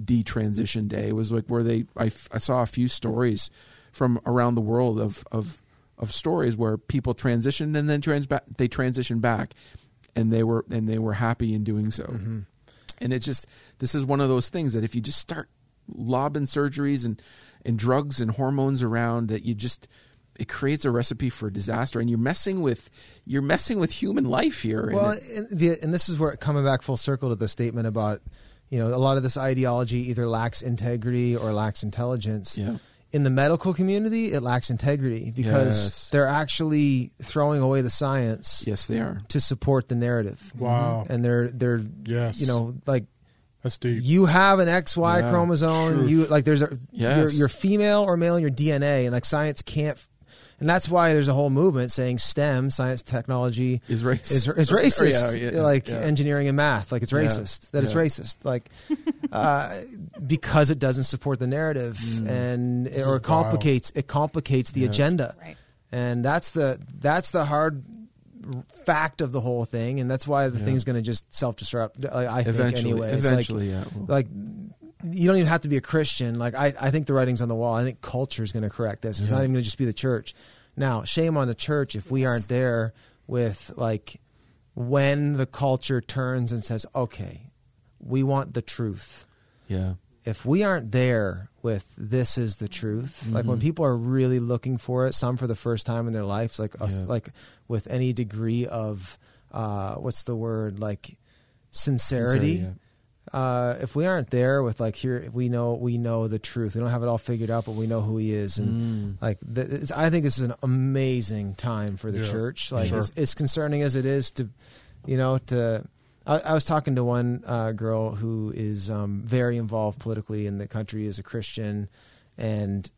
detransition day was like where they I, f- I saw a few stories from around the world of of of stories where people transitioned and then trans they transitioned back and they were and they were happy in doing so. Mm-hmm. And it's just this is one of those things that if you just start lobbing surgeries and and drugs and hormones around that you just it creates a recipe for disaster and you're messing with you're messing with human life here. And Well, it- and, the, and this is where coming back full circle to the statement about, you know, a lot of this ideology either lacks integrity or lacks intelligence. yeah In the medical community, it lacks integrity because Yes. they're actually throwing away the science yes they are to support the narrative. Wow. And they're they're Yes. you know like That's deep. you have an XY Yeah. chromosome. Truth. You like there's a Yes. you're, you're female or male in your DNA, and like science can't. And that's why there's a whole movement saying STEM, science, technology, is racist is, is racist, Yeah, yeah, like yeah. engineering and math, like it's Yeah. racist. That it's racist, like (laughs) uh, because it doesn't support the narrative and it, or it complicates it complicates the Mm. Yeah. agenda, Right. and that's the that's the hard fact of the whole thing, and that's why the Yeah. thing's going to just self destruct. I, I think anyway. It's like- eventually yeah well, like you don't even have to be a Christian. Like I, I think the writing's on the wall. I think culture is going to correct this. It's Yeah. not even going to just be the church. Now, shame on the church if we aren't there with like when the culture turns and says, "Okay, we want the truth." yeah If we aren't there with this is the truth, like when Mhm. people are really looking for it, some for the first time in their lives, like a, Yeah. like with any degree of uh, what's the word like sincerity Sincerity, uh, if we aren't there with like here we know we know the truth. We don't have it all figured out but we know who he is. And Mm. like th- it's, i think this is an amazing time for the Yeah, church. like sure. as, as concerning as it is to you know to I, I was talking to one uh, girl who is um, very involved politically in the country as a christian. And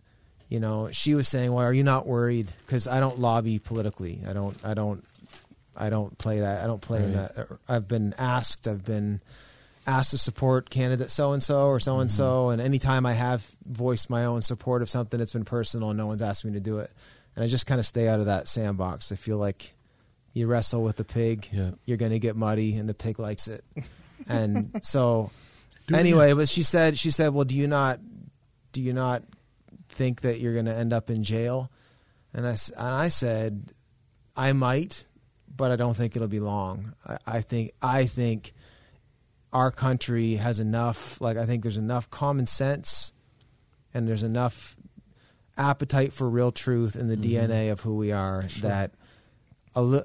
you know she was saying well are you not worried? Because i don't lobby politically. I don't i don't i don't play that i don't play in Right. that. I've been asked i've been asked to support candidate so and so or so and so, and anytime I have voiced my own support of something, it's been personal, and no one's asked me to do it, and I just kind of stay out of that sandbox. I feel like you wrestle with the pig, Yeah. you're going to get muddy, and the pig likes it, (laughs) and so anyway, but she said she said, well, do you not do you not think that you're going to end up in jail? And I and I said, I might, but I don't think it'll be long. I, I think I think our country has enough. Like I think there's enough common sense, and there's enough appetite for real truth in the Mhm. DNA of who we are that. A li-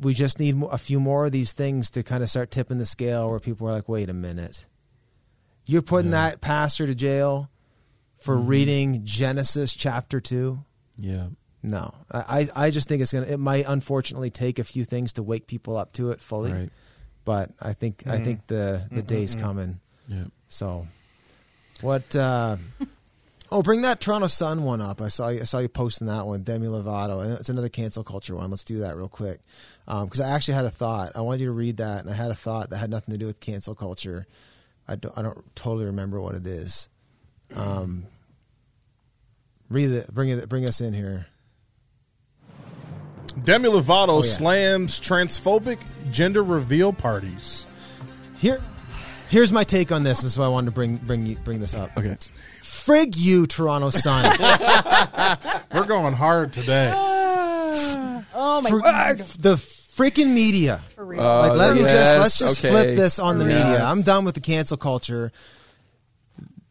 we just need a few more of these things to kind of start tipping the scale where people are like, wait a minute. You're putting Yeah. that pastor to jail for Mhm. reading Genesis chapter 2? yeah No. I, I just think it's going to, it might unfortunately take a few things to wake people up to it fully. right But I think, I Mhm. think the, the Mm, day's mm, mm. coming. yeah So, what? Uh, oh, bring that Toronto Sun one up. I saw you, I saw you posting that one, Demi Lovato, and it's another cancel culture one. Let's do that real quick because I actually had a thought. I wanted you to read that, and I had a thought that had nothing to do with cancel culture. I don't, I don't totally remember what it is. Um, read it. Bring it. Bring us in here. Demi Lovato Oh, yeah. slams transphobic gender reveal parties. Here, here's my take on this. This is why I wanted to bring bring you, bring this up. okay Frig you, Toronto Sun. (laughs) We're going hard today. (sighs) Oh my For- god! the freaking media. For real. Uh, Like, let me just let's just okay. flip this on the Yes. media. I'm done with the cancel culture.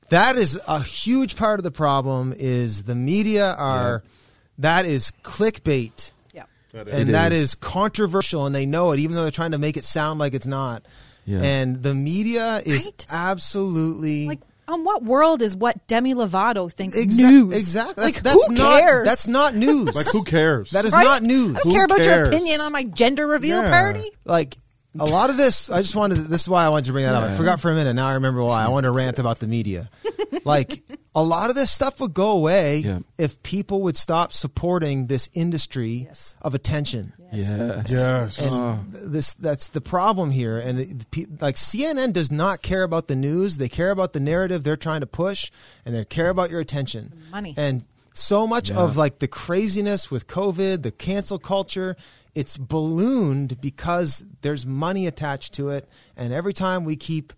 That is a huge part of the problem. Is the media are that is clickbait, yeah. That and It that is. is controversial, and they know it, even though they're trying to make it sound like it's not. yeah And the media is Right? absolutely Like on what world is what Demi Lovato thinks Exa- news? Exactly. Like, That's, that's who not. cares? That's not news. Like who cares? That is Right? not news. I don't Who care about your opinion on my gender reveal Yeah. party. like a lot of this i just wanted this is why i wanted to bring that up i forgot for a minute now i remember why i wanted to rant about the media like a lot of this stuff would go away Yeah. if people would stop supporting this industry Yes. of attention Yeah. yes. and oh. this that's the problem here and it, pe- like cnn does not care about the news they care about the narrative they're trying to push and they care about your attention money. and so much Yeah. of like the craziness with covid the cancel culture it's ballooned because there's money attached to it and every time we keep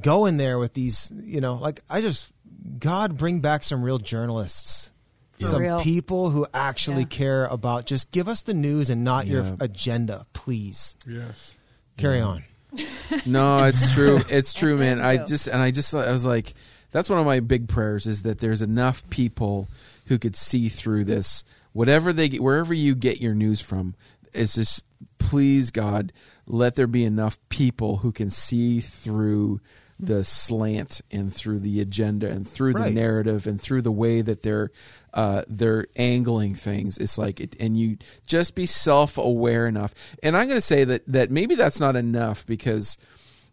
going there with these you know like i just god bring back some real journalists For some real. people who actually Yeah. care about just give us the news and not your agenda please yes. carry on (laughs) No, it's true. It's true, man. I just and I just I was like, that's one of my big prayers is that there's enough people who could see through this. Whatever they get, wherever you get your news from, is just please God, let there be enough people who can see through the slant and through the agenda and through the narrative and through the way that they're uh, they're angling things. It's like it, and you just be self aware enough. And I'm going to say that that maybe that's not enough because,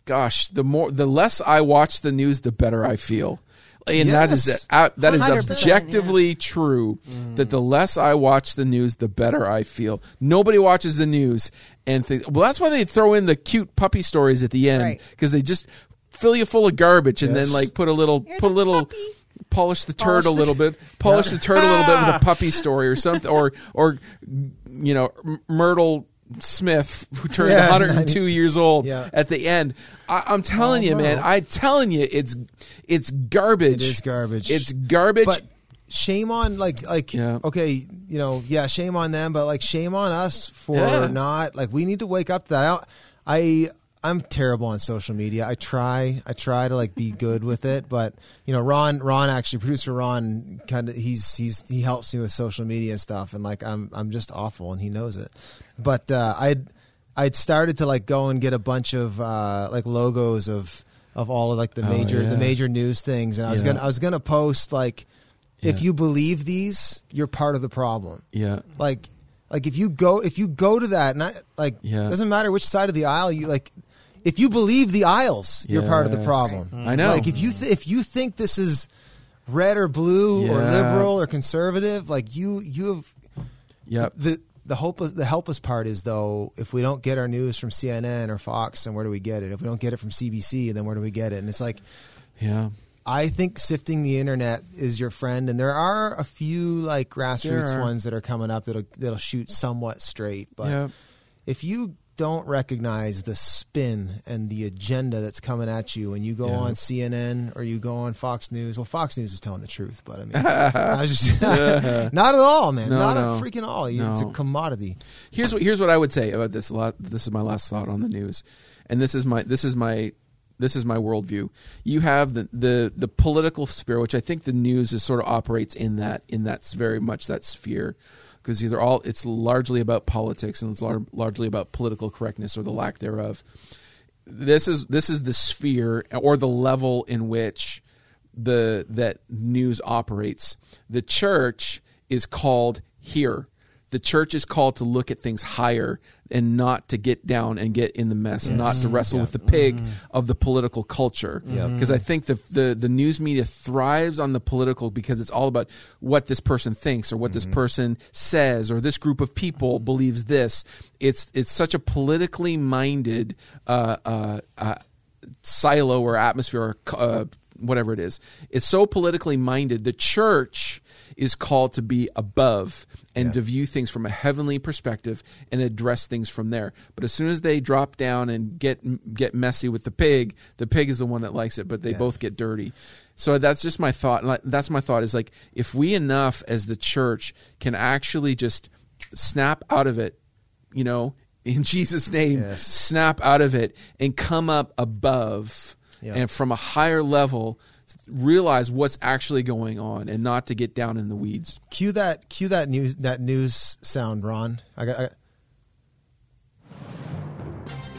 gosh, the more the less I watch the news, the better I feel. And that is uh, that is 100%, objectively true. That the less I watch the news, the better I feel. Nobody watches the news and think. Well, that's why they throw in the cute puppy stories at the end Right. because they just fill you full of garbage and then like put a little Here's put a a little puppy. polish the Polish turd a the little tur- bit polish the turd a little bit with a (laughs) puppy story or something or or you know Myrtle Smith who turned Yeah, (laughs) 102 years old Yeah. at the end. I, I'm telling Oh, you, man. Oh, I'm telling you, it's it's garbage. It is garbage. It's garbage. but shame on like like Yeah. okay you know yeah shame on them but like shame on us for not like we need to wake up to that I, I i'm terrible on social media i try i try to like be good with it but you know ron ron actually producer ron kind of he's he's he helps me with social media and stuff and like i'm i'm just awful and he knows it but uh i'd i'd started to like go and get a bunch of uh like logos of of all of like the Oh, major yeah. the major news things and i was Yeah. gonna i was gonna post like if Yeah. you believe these, you're part of the problem. yeah. Like, like if you go if you go to that, not like Yeah. doesn't matter which side of the aisle you like. If you believe the aisles, you're part of the problem. I know. Like if you th- if you think this is red or blue or liberal or conservative, like you you have Yep. the the hopeless the helpless part is though if we don't get our news from CNN or Fox, then where do we get it? If we don't get it from CBC, then where do we get it? And it's like Yeah. I think sifting the internet is your friend, and there are a few like grassroots ones that are coming up that'll that'll shoot somewhat straight. But Yeah. if you don't recognize the spin and the agenda that's coming at you, when you go Yeah. on CNN or you go on Fox News, well, Fox News is telling the truth, but I mean, (laughs) I just (laughs) (laughs) not at all, man, No, not no. a freaking all. You, It's a commodity. here's what here's what I would say about this. A lot. This is my last thought on the news, and this is my this is my this is my worldview. You have the the the political sphere, which I think the news is sort of operates in that in that's very much that sphere because either all it's largely about politics and it's lar- largely about political correctness or the lack thereof. This is this is the sphere or the level in which the that news operates. The church is called here. The church is called to look at things higher and not to get down and get in the mess and not to wrestle with the pig of the political culture. Because I think the, the the news media thrives on the political because it's all about what this person thinks or what this person says or this group of people believes this. It's it's such a politically minded uh, uh, uh, silo or atmosphere or uh, whatever it is. It's so politically minded. The church is called to be above and Yeah. to view things from a heavenly perspective and address things from there. But as soon as they drop down and get get messy with the pig, the pig is the one that likes it, but they Yeah. both get dirty. So that's just my thought. That's my thought is like if we enough as the church can actually just snap out of it, you know, (laughs) in Jesus' name, Yes. snap out of it and come up above and from a higher level realize what's actually going on and not to get down in the weeds. Cue that. Cue that news. That news sound, Ron. I got. I got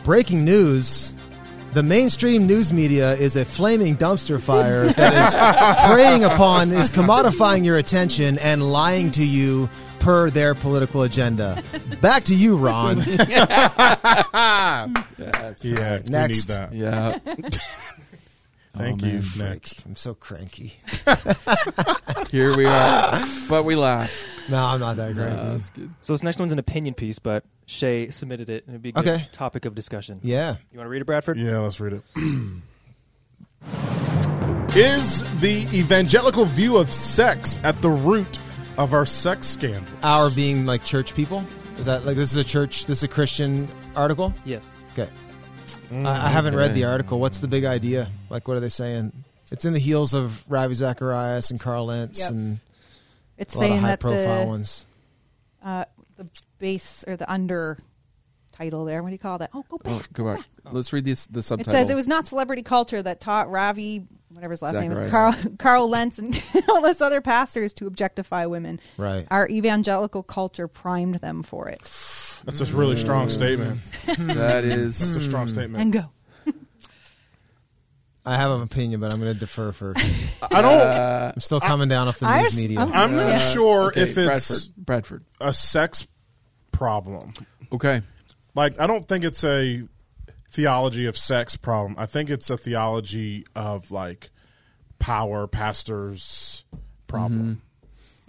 breaking news. The the mainstream news media is a flaming dumpster fire (laughs) that is preying upon, is commodifying your attention and lying to you per their political agenda. Back to you, Ron. (laughs) (laughs) Yeah, we Next. need that. Yeah. Oh, Thank Oh, you. man. Next. I'm so cranky. (laughs) Here we are. But we laugh. No, I'm not that cranky. that's good. So this next one's an opinion piece, but Shay submitted it, and it'd be a good Okay. topic of discussion. yeah. You want to read it, Bradford? Yeah, let's read it. (clears throat) Is the evangelical view of sex at the root of our sex scandal? Our being like church people? Is that like this is a church, this is a Christian article? Yes. Okay. I, I haven't read the article. What's the big idea? Like, what are they saying? It's in the heels of Ravi Zacharias and Carl Lentz Yep. and It's a lot of saying high that profile the ones. uh, the base or the under title there. What do you call that? Oh, go Oh, back. go back. Let's read this, the It subtitle. says it was not celebrity culture that taught Ravi, whatever his last name is, Carl, (laughs) Carl Lentz, and (laughs) countless other pastors to objectify women. Right. Our evangelical culture primed them for it. That's a really strong statement. (laughs) That is. That's a strong statement. And go. I have an opinion, but I'm going to defer first. (laughs) I don't. Uh, I'm still coming down off the I news was- media. I'm- I'm not Yeah. sure okay, if it's Bradford. Bradford. a sex problem. Okay. Like, I don't think it's a theology of sex problem. I think it's a theology of like power pastors problem.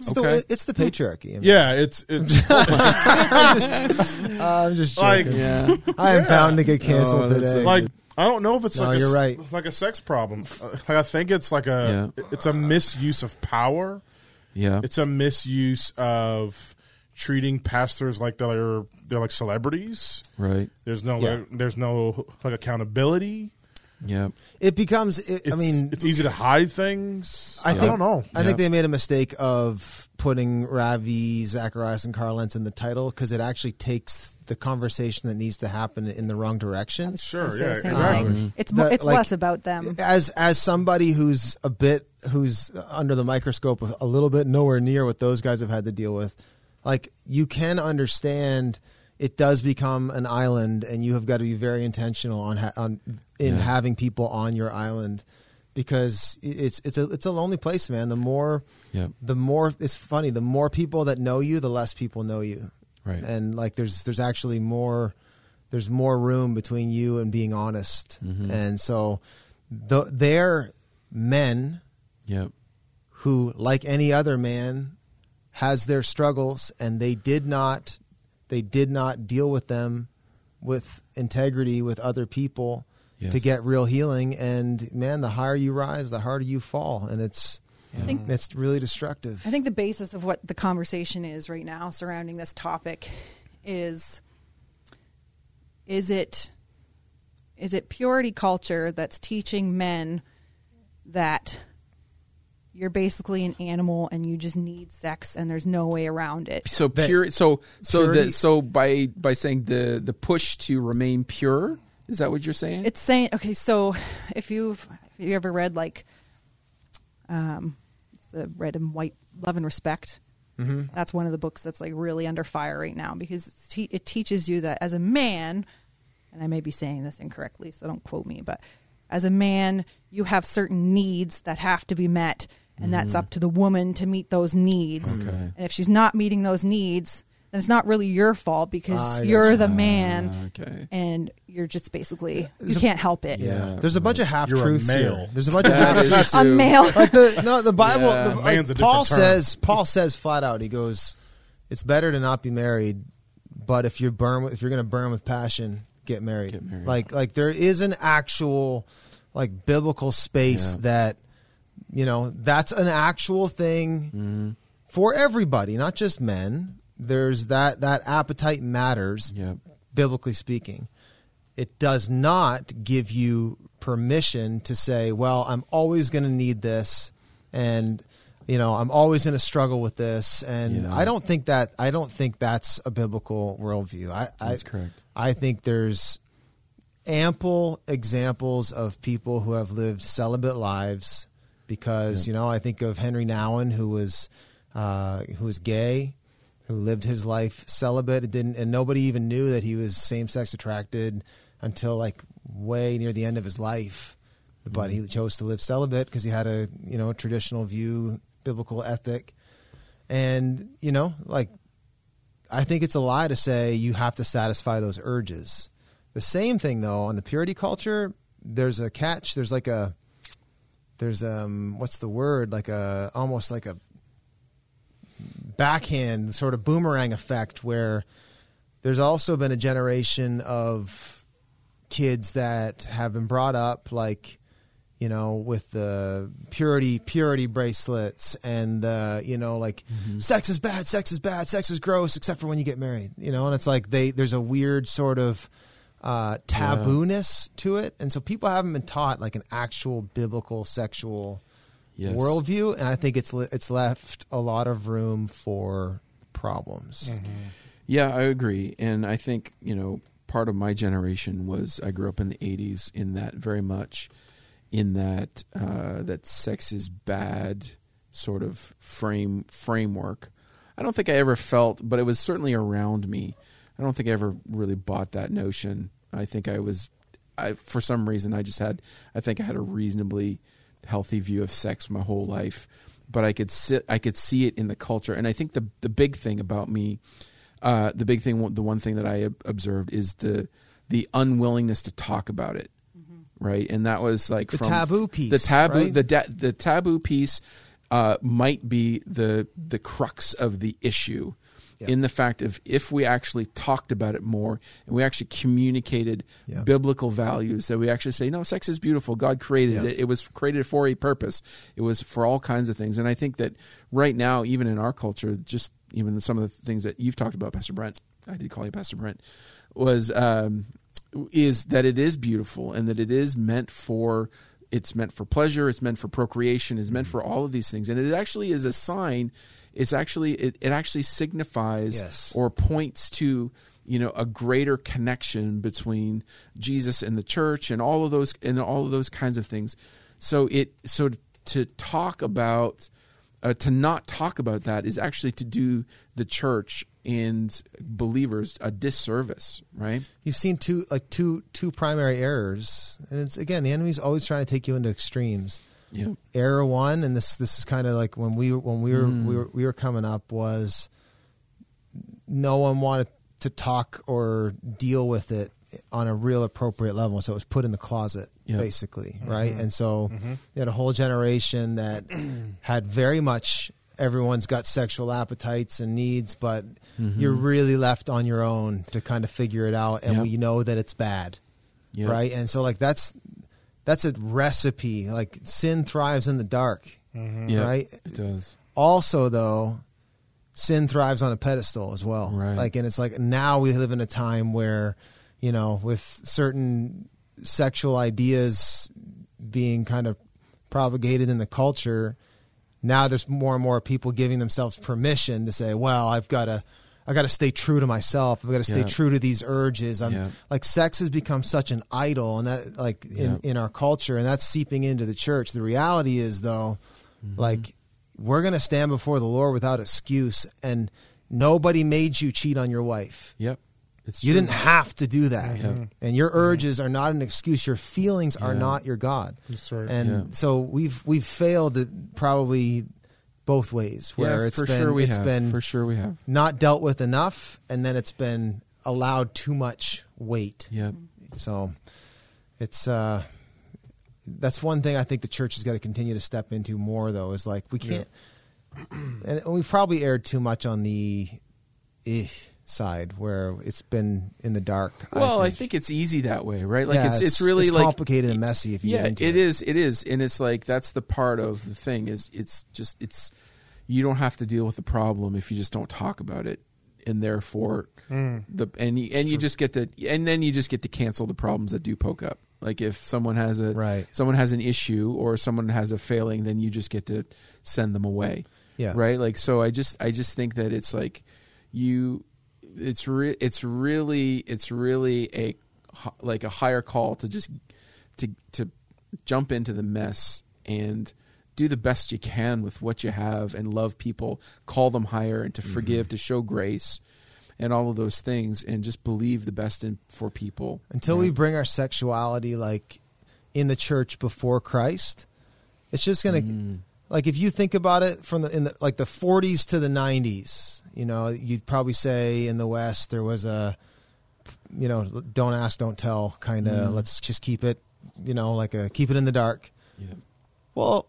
It's, the, it's the patriarchy. I mean, Yeah, it's it's (laughs) (laughs) I'm just, I'm just like joking. Yeah. I am yeah. bound to get canceled Oh, today. like I don't know if it's No, like a, you're s- right. like a sex problem. Uh, Like I think it's like a it's a misuse of power. Yeah. It's a misuse of treating pastors like they're they're like celebrities. Right. There's no Yeah. like, there's no like accountability. Yeah. it becomes. It, I mean, it's easy to hide things. I I, think- don't know. I Yeah. think they made a mistake of putting Ravi Zacharias and Carl Lentz in the title because it actually takes the conversation that needs to happen in the wrong direction. Sure, yeah, same exactly. thing. Mm-hmm. It's more, The- it's like- less about them. As as somebody who's a bit who's under the microscope a, a little bit nowhere near what those guys have had to deal with, like you can understand it does become an island, and you have got to be very intentional on ha- on in Yeah. having people on your island because it's it's a it's a lonely place, man. The more Yeah. the more it's funny the more people that know you the less people know you Right. and like there's there's actually more there's more room between you and being honest Mhm. and so the, they're men Yeah. who like any other man has their struggles and they did not they did not deal with them with integrity with other people Yes. to get real healing. And man the higher you rise the harder you fall. And it's I think it's really destructive. I think the basis of what the conversation is right now surrounding this topic is is it is it purity culture that's teaching men that you're basically an animal and you just need sex and there's no way around it. So But pure. So so purity- the so by by saying the the push to remain pure is that what you're saying? It's saying okay, so if you've have you ever read like um it's the red and white love and respect Mm-hmm. that's one of the books that's like really under fire right now because it's te- it teaches you that as a man and i may be saying this incorrectly so don't quote me but as a man you have certain needs that have to be met and that's up to the woman to meet those needs Okay. and if she's not meeting those needs then it's not really your fault because I you're gotcha. the man Ah, okay. and you're just basically you a- can't help it Yeah. Yeah. there's a bunch of half truths You're a here. male. There's a bunch of (laughs) half truths. a male Like the no, the Bible. Yeah. the, like Man's a Paul term. says. Paul says flat out. He goes, "It's better to not be married, but if you burn, if you're going to burn with passion, get married. Get married. Like like there is an actual like biblical space Yeah. that you know that's an actual thing Mhm. for everybody, not just men. There's that that appetite matters Yeah. biblically speaking. It does not give you permission to say, well, I'm always going to need this and you know, I'm always going to struggle with this and Yeah. I don't think that I don't think that's a biblical worldview. I That's I, correct. I think there's ample examples of people who have lived celibate lives because Yeah. you know I think of Henry Nouwen who was uh, who was gay who lived his life celibate it didn't and nobody even knew that he was same sex attracted until like way near the end of his life, but he chose to live celibate because he had a you know traditional view, biblical ethic, and you know like I think it's a lie to say you have to satisfy those urges. The same thing though on the purity culture, there's a catch. There's like a there's um what's the word? Like a almost like a backhand sort of boomerang effect where there's also been a generation of kids that have been brought up like you know with the purity purity bracelets and the you know like sex is bad sex is bad sex is gross except for when you get married you know? And it's like they there's a weird sort of uh, tabooness to it and so people haven't been taught like an actual biblical sexual Yes. worldview and i think it's le- it's left a lot of room for problems Yeah, I agree, and I think you know part of my generation was I grew up in the '80s in that very much in that uh, that sex is bad sort of frame framework. I don't think I ever felt, but it was certainly around me. I don't think I ever really bought that notion. I think I was, I for some reason I just had, I think I had a reasonably healthy view of sex my whole life, but I could sit, I could see it in the culture, and I think the the big thing about me, uh, the big thing, the one thing that I observed is the the unwillingness to talk about it, right? And that was like The from taboo piece, the taboo, right? the da- the taboo piece uh, might be the the crux of the issue. Yeah. In the fact of if we actually talked about it more and we actually communicated Yeah. biblical values, that we actually say, no, sex is beautiful. God created Yeah. it. It was created for a purpose. It was for all kinds of things. And I think that right now, even in our culture, just even some of the things that you've talked about, Pastor Brent, I did call you Pastor Brent, was um, is that it is beautiful and that it is meant for it's meant for pleasure it's meant for procreation it's meant for all of these things and it actually is a sign it's actually it, it actually signifies Yes. or points to you know a greater connection between Jesus and the church and all of those and all of those kinds of things. So it so to talk about uh, to not talk about that is actually to do the church and believers a disservice right? You've seen two like two two primary errors. And it's again the enemy's always trying to take you into extremes yeah. error one and this this is kind of like when we when we were Mm. we were mm. we were coming up was no one wanted to talk or deal with it on a real appropriate level. So it was put in the closet Yeah. basically mm-hmm. right? And so mm-hmm. you had a whole generation that (clears throat) had very much everyone's got sexual appetites and needs but mm-hmm. you're really left on your own to kind of figure it out and Yeah. we know that it's bad yeah. right? And so like that's that's a recipe. Like sin thrives in the dark mm-hmm. yeah right? it does. Also though sin thrives on a pedestal as well. Right. like and it's like now we live in a time where you know with certain sexual ideas being kind of propagated in the culture now there's more and more people giving themselves permission to say well i've got to i got to stay true to myself i've got to stay Yeah. true to these urges i'm Yeah. like sex has become such an idol and that like in, Yeah. in our culture and that's seeping into the church the reality is though Mm-hmm. like we're going to stand before the lord without excuse and nobody made you cheat on your wife Yep. It's you true. didn't have to do that Yeah. and your urges are not an excuse your feelings are Yeah. not your god That's right. and Yeah. so we've we've failed at probably both ways where yeah, it's for been sure we it's have. been for sure we have. not dealt with enough and then it's been allowed too much weight Yep. so it's uh that's one thing I think the church has got to continue to step into more though is like we can't and we've probably erred too much on the eh side where it's been in the dark. Well, I think. it's easy that way, right? Like Yeah, it's, it's really like complicated and messy if you yeah, get into it it. is. It is, and it's like that's the part of the thing is it's just it's you don't have to deal with the problem if you just don't talk about it, and therefore hmm. the and you, and you just get to and then you just get to cancel the problems that do poke up. Like if someone has a Right. someone has an issue or someone has a failing, then you just get to send them away. Yeah. Right. Like so, I just I just think that it's like you it's re- it's really it's really a like a higher call to just to to jump into the mess and do the best you can with what you have and love people call them higher and to forgive to show grace and all of those things and just believe the best in for people Until Yeah. we bring our sexuality like in the church before Christ, it's just gonna Mm. like if you think about it from the in the like the 40s to the 90s. You know, you'd probably say in the West there was a you know don't ask, don't tell kind of. Mhm. Let's just keep it. You know, like a keep it in the dark. yeah. Well,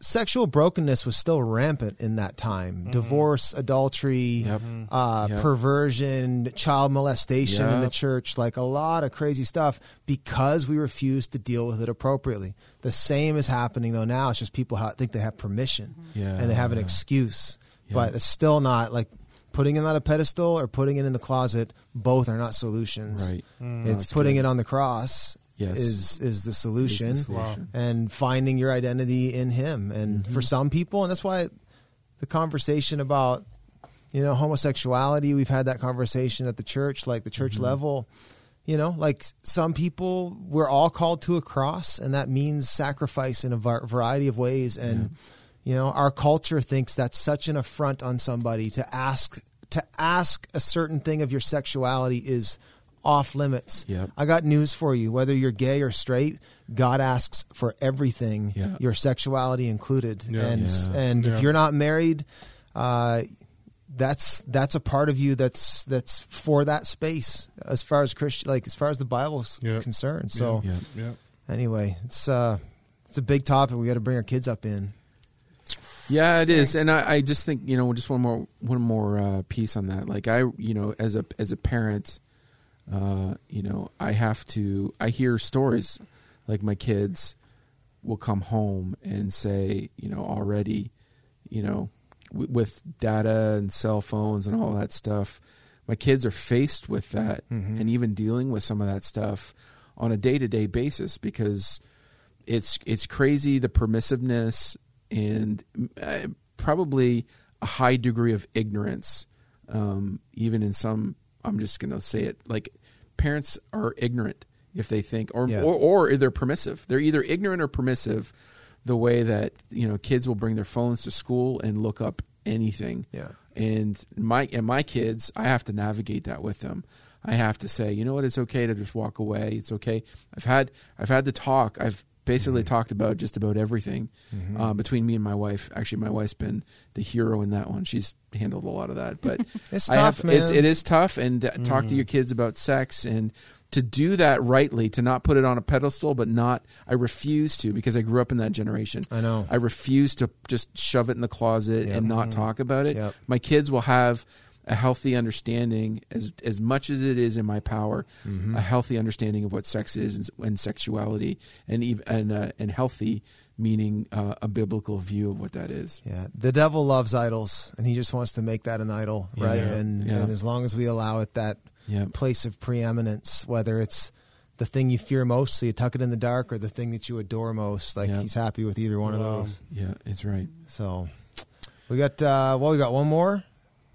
sexual brokenness was still rampant in that time. Mm-hmm. Divorce, adultery, Yep. uh, Yep. perversion, child molestation in the church, like a lot of crazy stuff because we refused to deal with it appropriately. The same is happening though now. It's just people ha- think they have permission mm-hmm. Yeah. and they have an Yeah. excuse, Yeah. but it's still not like putting it on a pedestal or putting it in the closet. Both are not solutions. right mm. It's putting good. it on the cross. Yes. Is is the solution Is the solution. and finding your identity in him. And Mm-hmm. for some people, and that's why the conversation about you know homosexuality, we've had that conversation at the church, like the church Mm-hmm. level. You know, like some people, we're all called to a cross, and that means sacrifice in a var- variety of ways. And you know, our culture thinks that's such an affront on somebody to ask to ask a certain thing of your sexuality is off limits. Yep. I got news for you. Whether you're gay or straight, God asks for everything, Yeah. your sexuality included. Yeah. And Yeah. and Yeah. if you're not married, uh, that's that's a part of you that's that's for that space as far as Christian, like as far as the Bible's Yeah. concerned. So yeah Yeah. anyway, it's uh, it's a big topic. We got to bring our kids up in. Yeah, it is, and I, I just think you know just one more one more uh, piece on that. Like I, you know, as a as a parent, uh, you know, I have to. I hear stories like my kids will come home and say, you know, already, you know, w- with data and cell phones and all that stuff, my kids are faced with that Mm-hmm. and even dealing with some of that stuff on a day to day basis because it's it's crazy the permissiveness and uh, probably a high degree of ignorance um, even in some i'm just going to say it like parents are ignorant if they think or, Yeah. or or they're permissive. They're either ignorant or permissive the way that you know kids will bring their phones to school and look up anything. Yeah. and my and my kids i have to navigate that with them. I have to say you know what? It's okay to just walk away. It's okay. I've had i've had to talk. I've basically Mm-hmm. talked about just about everything uh, between me and my wife actually my wife's been the hero in that one she's handled a lot of that but (laughs) It's I tough, have, man. It's, it is tough and uh, talk to your kids about sex and to do that rightly to not put it on a pedestal but not i refuse to because i grew up in that generation I know. I refuse to just shove it in the closet Yep. and not talk about it. Yep. My kids will have a healthy understanding as as much as it is in my power, Mm-hmm. a healthy understanding of what sex is and, and sexuality, and even and uh, and healthy meaning uh, a biblical view of what that is. Yeah, the devil loves idols, and he just wants to make that an idol, Yeah. right? And Yeah. and as long as we allow it that Yeah. place of preeminence, whether it's the thing you fear most, so you tuck it in the dark, or the thing that you adore most, like he's happy with either one of those. Yeah, it's right. So we got uh well, we got one more,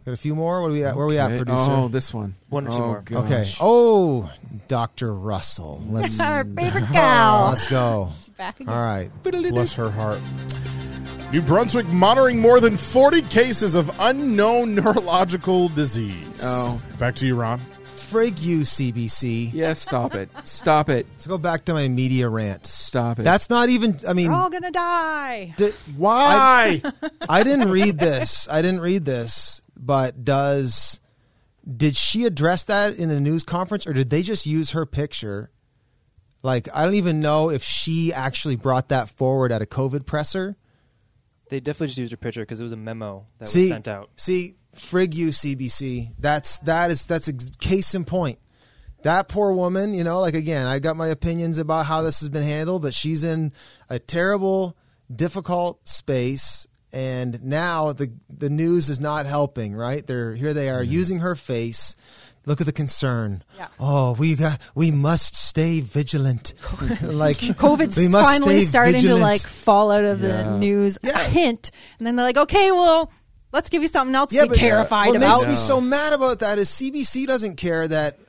got a few more. What are we at? Where are we at, Okay. producer? Oh, this one. One or two Oh, more. gosh. okay. Oh, Doctor Russell. (laughs) Let's Our (laughs) favorite gal. let's go. Back again. All right. Bless her heart. New Brunswick monitoring more than 40 cases of unknown (laughs) neurological disease. Oh. Back to you, Ron. Frig you, CBC. Yeah, stop it. Stop it. Let's go back to my media rant. Stop it. That's not even. I mean, We're all gonna die. d- Why? I didn't read this. I didn't read this, but does did she address that in the news conference or did they just use her picture? Like I don't even know if she actually brought that forward at a COVID presser. They definitely just used her picture because it was a memo that see, was sent out. see, frig you, CBC. That's that is that's a case in point. That poor woman, you know, like again, I got my opinions about how this has been handled, but she's in a terrible, difficult space, and now the the news is not helping. Right? They're here. They are mm-hmm. using her face. Look at the concern. Yeah. Oh, we got. We must stay vigilant. (laughs) like COVID's we must finally stay starting vigilant. to like fall out of Yeah. the news Yeah. a hint, and then they're like, okay, well, let's give you something else to be but- terrified what about. makes me so mad about that is CBC doesn't care that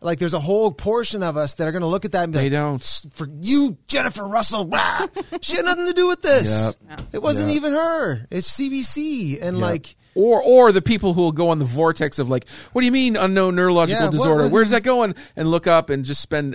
like there's a whole portion of us that are going to look at that and be They like, don't. For you, Jennifer Russell, (laughs) she had nothing to do with this. Yep. It wasn't Yep. even her. It's CBC, and Yep. like Or or the people who will go on the vortex of like, what do you mean unknown neurological Yeah, disorder? what- Where's that going? And look up and just spend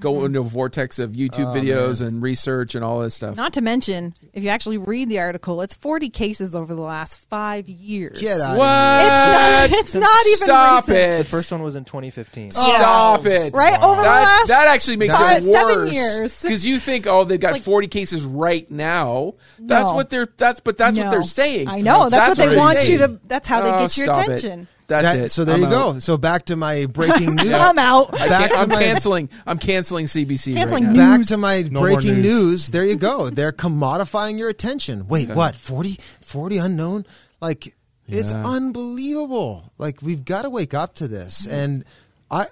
go Mm-hmm. into a vortex of YouTube Oh, videos and research and all this stuff. Not to mention, if you actually read the article, it's 40 cases over the last five years. Get out what? of. It's not, it's not even Stop recent. it. The first one was in 2015. Stop it. Right over the That, last that actually makes five- it seven worse years. because you think, oh, they've got Like- 40 cases right now. That's No. what they're. That's but that's what they're saying. I know. That's, what they they're want you saying. to. That's how they Oh, get your stop it. attention. That's That- it. So there I'm you out. go. So back to my breaking (laughs) news. I'm out. I Back can't- to I'm my- canceling. I'm canceling CBC Canceling right now. Back to my No more breaking news. news. (laughs) There you go. They're commodifying your attention. Wait, what? 40, 40 unknown? Like, it's Yeah. unbelievable. Like, we've got to wake up to this. And I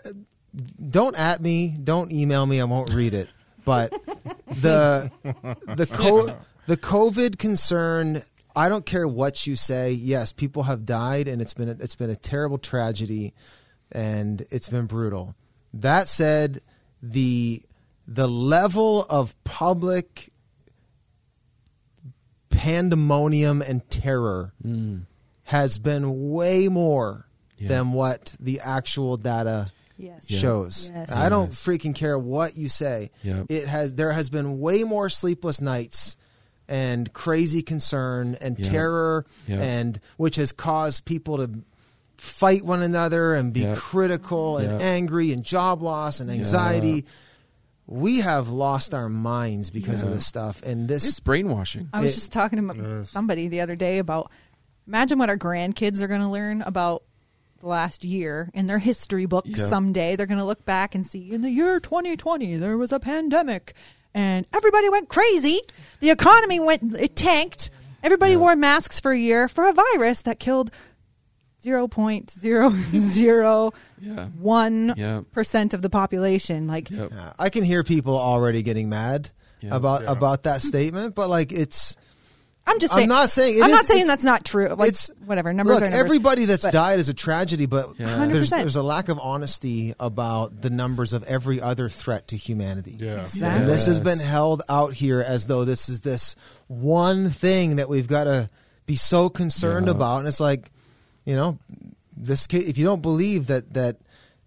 don't at me, don't email me. I won't read it. But the the (laughs) co- the COVID concern. I don't care what you say. Yes, people have died, and it's been a, it's been a terrible tragedy, and it's been brutal. That said, the the level of public pandemonium and terror mm. has been way more Yeah. than what the actual data Yes. shows. Yes. I don't freaking care what you say. Yep. It has there has been way more sleepless nights and crazy concern and Yep. terror Yep. and which has caused people to fight one another and be Yep. critical and Yep. angry and job loss and anxiety. We have lost our minds because of this stuff and this It's brainwashing. I was It- just talking to somebody the other day about imagine what our grandkids are going to learn about the last year in their history books Yeah. someday. They're going to look back and see in the year 2020 there was a pandemic and everybody went crazy. The economy went it tanked. Everybody Yeah. wore masks for a year for a virus that killed 0.001% Yeah. of the population. Like Yep. Yeah, I can hear people already getting mad Yeah. about about that statement, but like it's I'm just I'm saying not saying it I'm is- not saying that's not true. Like it's whatever numbers look are numbers. everybody that's But- died is a tragedy, but Yeah. there's there's a lack of honesty about the numbers of every other threat to humanity. Yeah. Exactly. And this has been held out here as though this is this one thing that we've got to be so concerned Yeah. about, and it's like, you know, this ca- if you don't believe that that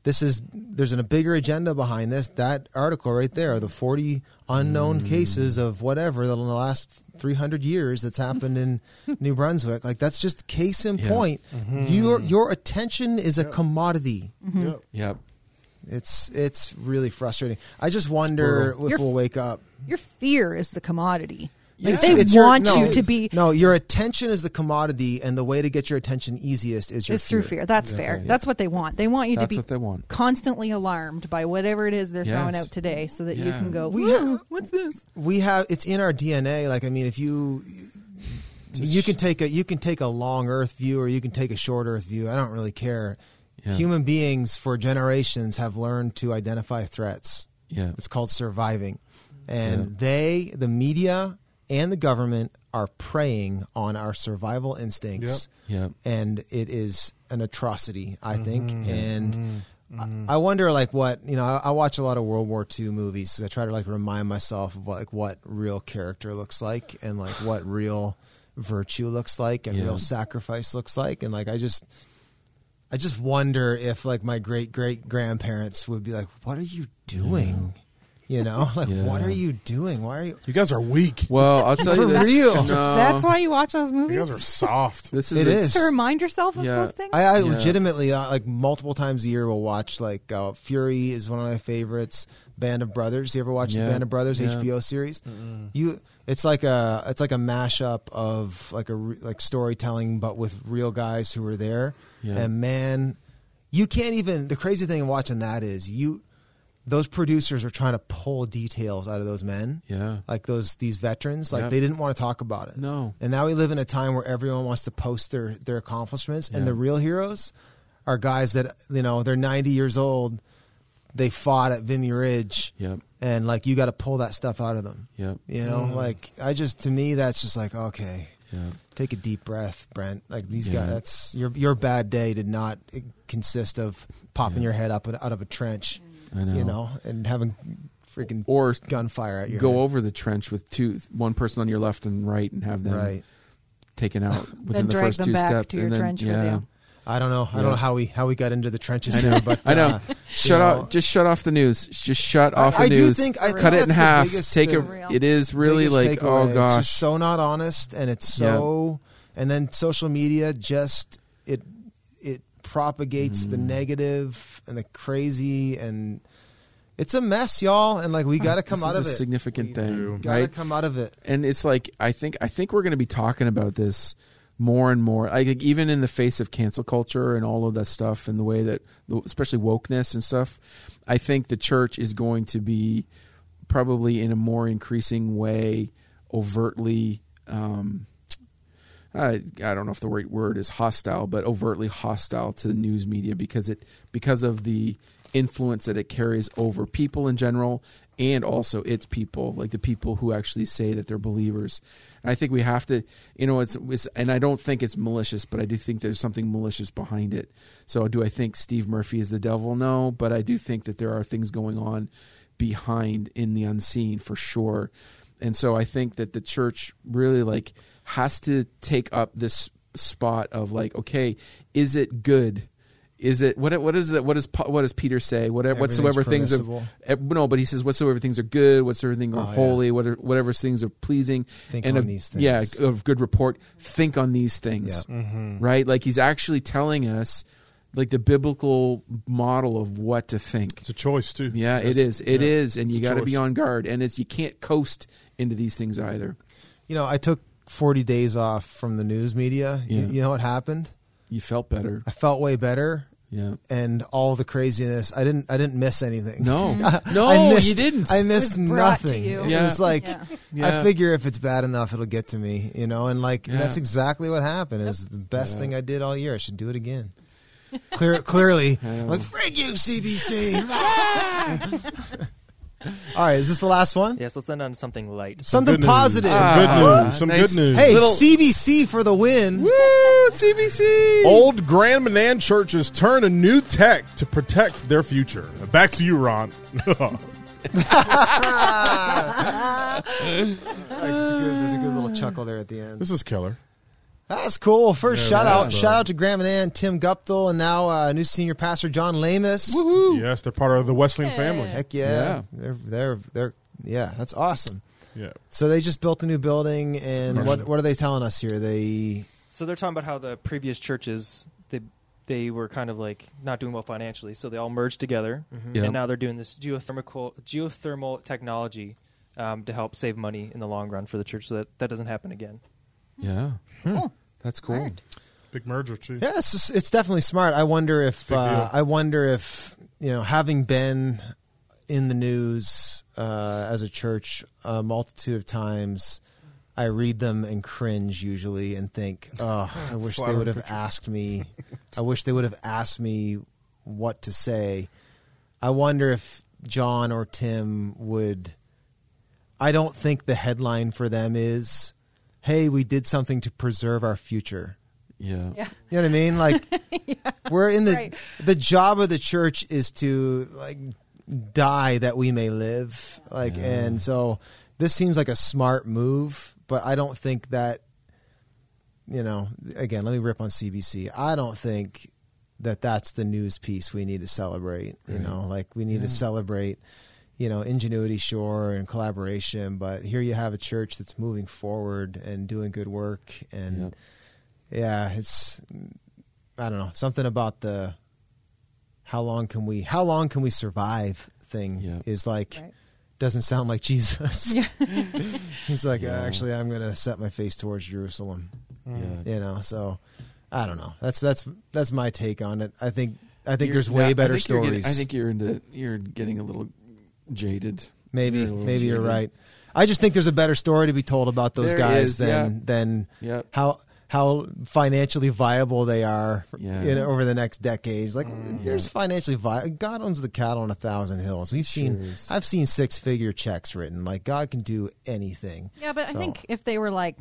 this is there's an, a bigger agenda behind this, that article right there, the 40 unknown Mm. cases of whatever that in the last 300 years that's happened in (laughs) New Brunswick, like that's just case in Yeah. point. Mm-hmm. Your your attention is a commodity. Mm-hmm. Yep. Yep. It's it's really frustrating. I just wonder if You're- we'll wake up. Your fear is the commodity. Like Yeah. they It's your- want no, you to be no. Your attention is the commodity, and the way to get your attention easiest is your it's through fear. That's fair. yeah. That's what they want. They want you That's to be what they want. constantly alarmed by whatever it is they're throwing out today, so that you can go. We "Ooh, have- what's this? We have it's in our DNA. Like I mean, if you you can take a you can take a long Earth view or you can take a short Earth view. I don't really care. Yeah. Human beings for generations have learned to identify threats. Yeah. It's called surviving. And Yeah. they, the media and the government, are preying on our survival instincts. Yep. And it is an atrocity, I think. Mm-hmm. And I, I wonder, like, what, you know, I, I watch a lot of World War II movies. I try to, like, remind myself of, like, what real character looks like and, like, what real virtue looks like and Yeah. real sacrifice looks like. And, like, I just. I just wonder if like my great great grandparents would be like, "What are you doing?" You know, (laughs) like, Yeah. "What are you doing? Why are you?" You guys are weak. Well, I'll (laughs) tell you this. real. No, That's why you watch those movies. You guys are soft. this is It a- is. to remind yourself of Yeah. those things. I, I Yeah. legitimately uh, like multiple times a year will watch like uh, Fury is one of my favorites. Band of Brothers. You ever watch Yeah. the Band of Brothers Yeah. HBO series? You, it's like a it's like a mashup of like a re- like storytelling, but with real guys who were there. Yeah. And man, you can't even. The crazy thing in watching that is you. Those producers are trying to pull details out of those men. Yeah. like those these veterans like Yep. they didn't want to talk about it No. and now we live in a time where everyone wants to post their their accomplishments and the real heroes are guys that you know they're 90 years old they fought at Vimy Ridge Yep. and like you got to pull that stuff out of them Yep. you know Mm. like I just to me that's just like okay Yep. take a deep breath Brent like these Yeah. guys that's your your bad day did not consist of popping Yeah. your head up out of a trench I know. you know and having freaking Or gunfire at your go head. over the trench with two, one person on your left and right, and have them right taken out (laughs) within Then the drag first them two back steps. to your and then, trench with yeah. you. I don't know. I Yeah. don't know how we how we got into the trenches I know. here, but I know. uh, Shut know, off. Just shut off the news. Just shut off I, the I do think I For think Cut it in the half. Take thing. it. It is really like takeaway. oh gosh. it's just so not honest, and it's so. And then social media just it it propagates the Mm. negative and the crazy, and it's a mess, y'all. And like we (laughs) got to come this out is of a it. significant thing, Got to right? come out of it. and it's like I think I think we're going to be talking about this more and more. Like like, even in the face of cancel culture and all of that stuff, and the way that, especially wokeness and stuff, I think the church is going to be probably in a more increasing way overtly. Um, I, I don't know if the right word is hostile, but overtly hostile to the news media because it because of the influence that it carries over people in general and also its people, like the people who actually say that they're believers. And I think we have to, you know, it's, it's and I don't think it's malicious, but I do think there's something malicious behind it. So do I think Steve Murphy is the devil? No, but I do think that there are things going on behind in the unseen for sure. And so I think that the church really like has to take up this spot of like, okay, is it good? Is it what? What is it? What does what does Peter say? Whatever, whatsoever things are eh, no, but he says whatsoever things are good, whatsoever things are Oh, yeah. holy, whatever, whatever things are pleasing, Think and on of, these things. yeah, of good report. Think on these things, Mm-hmm. right? Like he's actually telling us, like the biblical model of what to think. It's a choice too. Yeah, it Yes. is. It Yeah. is, and you It's a got to be on guard. And it's you can't coast into these things either. You know, I took 40 days off from the news media. You- You, know what happened? You felt better. I felt way better, Yeah. and all the craziness. I didn't. I didn't miss anything. No, (laughs) no, I missed, you didn't. I missed It was brought to nothing. you. It Yeah. was like Yeah. Yeah. I figure if it's bad enough, it'll get to me, you know. And like Yeah. that's exactly what happened. It was the best Yeah. thing I did all year. I should do it again. Clear, clearly, (laughs) like frig you, CBC. (laughs) all right, is this the last one? Yes, let's end on something light. Something Good news. positive. Some Ah, good news. Some nice. good news. hey, Little- CBC for the win. Woo, CBC. Old Grand Manan churches turn to new tech to protect their future. Back to you, Ron. (laughs) (laughs) That's a good, there's a good little chuckle there at the end. this is killer. That's cool. First Yeah, shout out, is, shout out to Grand Manan, Tim Guptill, and now uh, new senior pastor John Lamus. Yes, they're part of the Wesleyan family. Heck yeah. Yeah. they're they're they're yeah, that's awesome. Yeah. So they just built a new building, and Right. what what are they telling us here? They So they're talking about how the previous churches they they were kind of like not doing well financially, so they all merged together, Yeah. and now they're doing this geothermal geothermal technology um, to help save money in the long run for the church, so that that doesn't happen again. Yeah. Cool. That's cool. Smart. Big merger, too. yeah, it's just- it's definitely smart. I wonder if uh. I wonder if you know having been in the news uh, as a church a multitude of times. I read them and cringe usually and think, oh, I (laughs) wish they would have picture. asked me. (laughs) I wish they would have asked me what to say. I wonder if John or Tim would. I don't think the headline for them is, "Hey, we did something to preserve our future." Yeah. Yeah. You know what I mean? Like (laughs) we're in the Right. the job of the church is to like die that we may live. Like Yeah. and so this seems like a smart move, but I don't think that you know, again, let me rip on CBC. I don't think that that's the news piece we need to celebrate, you Right. know, like we need to celebrate you know, ingenuity, sure, and collaboration, but here you have a church that's moving forward and doing good work, and Yep. yeah, it's I don't know something about the how long can we how long can we survive thing Yeah. is like Right. doesn't sound like (laughs) Jesus. Yeah. (laughs) He's like, Yeah. actually, I'm going to set my face towards Jerusalem. Yeah. Mm. You know, so I don't know. That's that's that's my take on it. I think I think You're- there's way I better think you're stories. getting- I think you're into you're getting a little jaded. maybe you're a little maybe you're right. I just think there's a better story to be told about those There guys is, than yeah. than Yep. how how financially viable they are Yeah. in, over the next decades. Like Mm. there's financially viable. God owns the cattle on a thousand hills. We've seen Sure. I've seen six figure checks written. Like God can do anything. Yeah, but So- I think if they were like,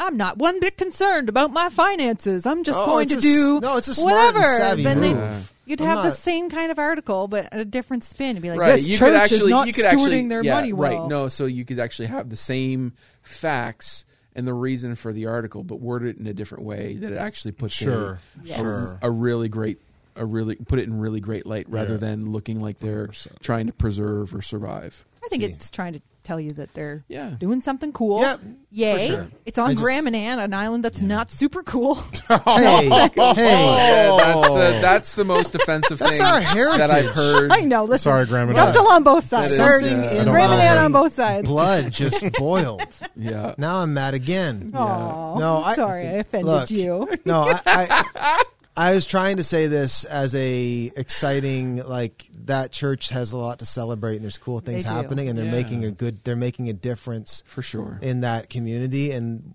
I'm not one bit concerned about my finances. I'm just Oh, going it's to a do no, it's a smart and whatever. savvy then they, move. you'd I'm have the not- same kind of article, but a different spin. It'd be like, right. this you church could actually is not you could stewarding actually their yeah, money well. right. No, so you could actually have the same facts and the reason for the article, but word it in a different way that it actually puts Sure, a, Yes. a, sure. a really great a really put it in really great light rather Yeah. than looking like they're 100%. trying to preserve or survive. I think See. it's trying to tell you that they're Yeah. doing something cool. Yeah, Yay. for sure. It's on I just- Grand Manan, an island that's not super cool. (laughs) hey, (laughs) hey, oh, Yeah, that's the oh. that's the most offensive That's thing our heritage. that I've heard. I know. Listen, Sorry, Graham and dumped on both sides. That is- Yeah. Uh, in Grand Manan my on both sides. blood just (laughs) boiled. Yeah. Now I'm mad again. Oh, No, I'm sorry, I offended look, you. No, I, I I was trying to say this as a exciting like that church has a lot to celebrate and there's cool things happening and they're Yeah. making a good they're making a difference For sure. in that community and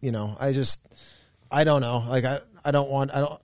you know I just I don't know like I I don't want I don't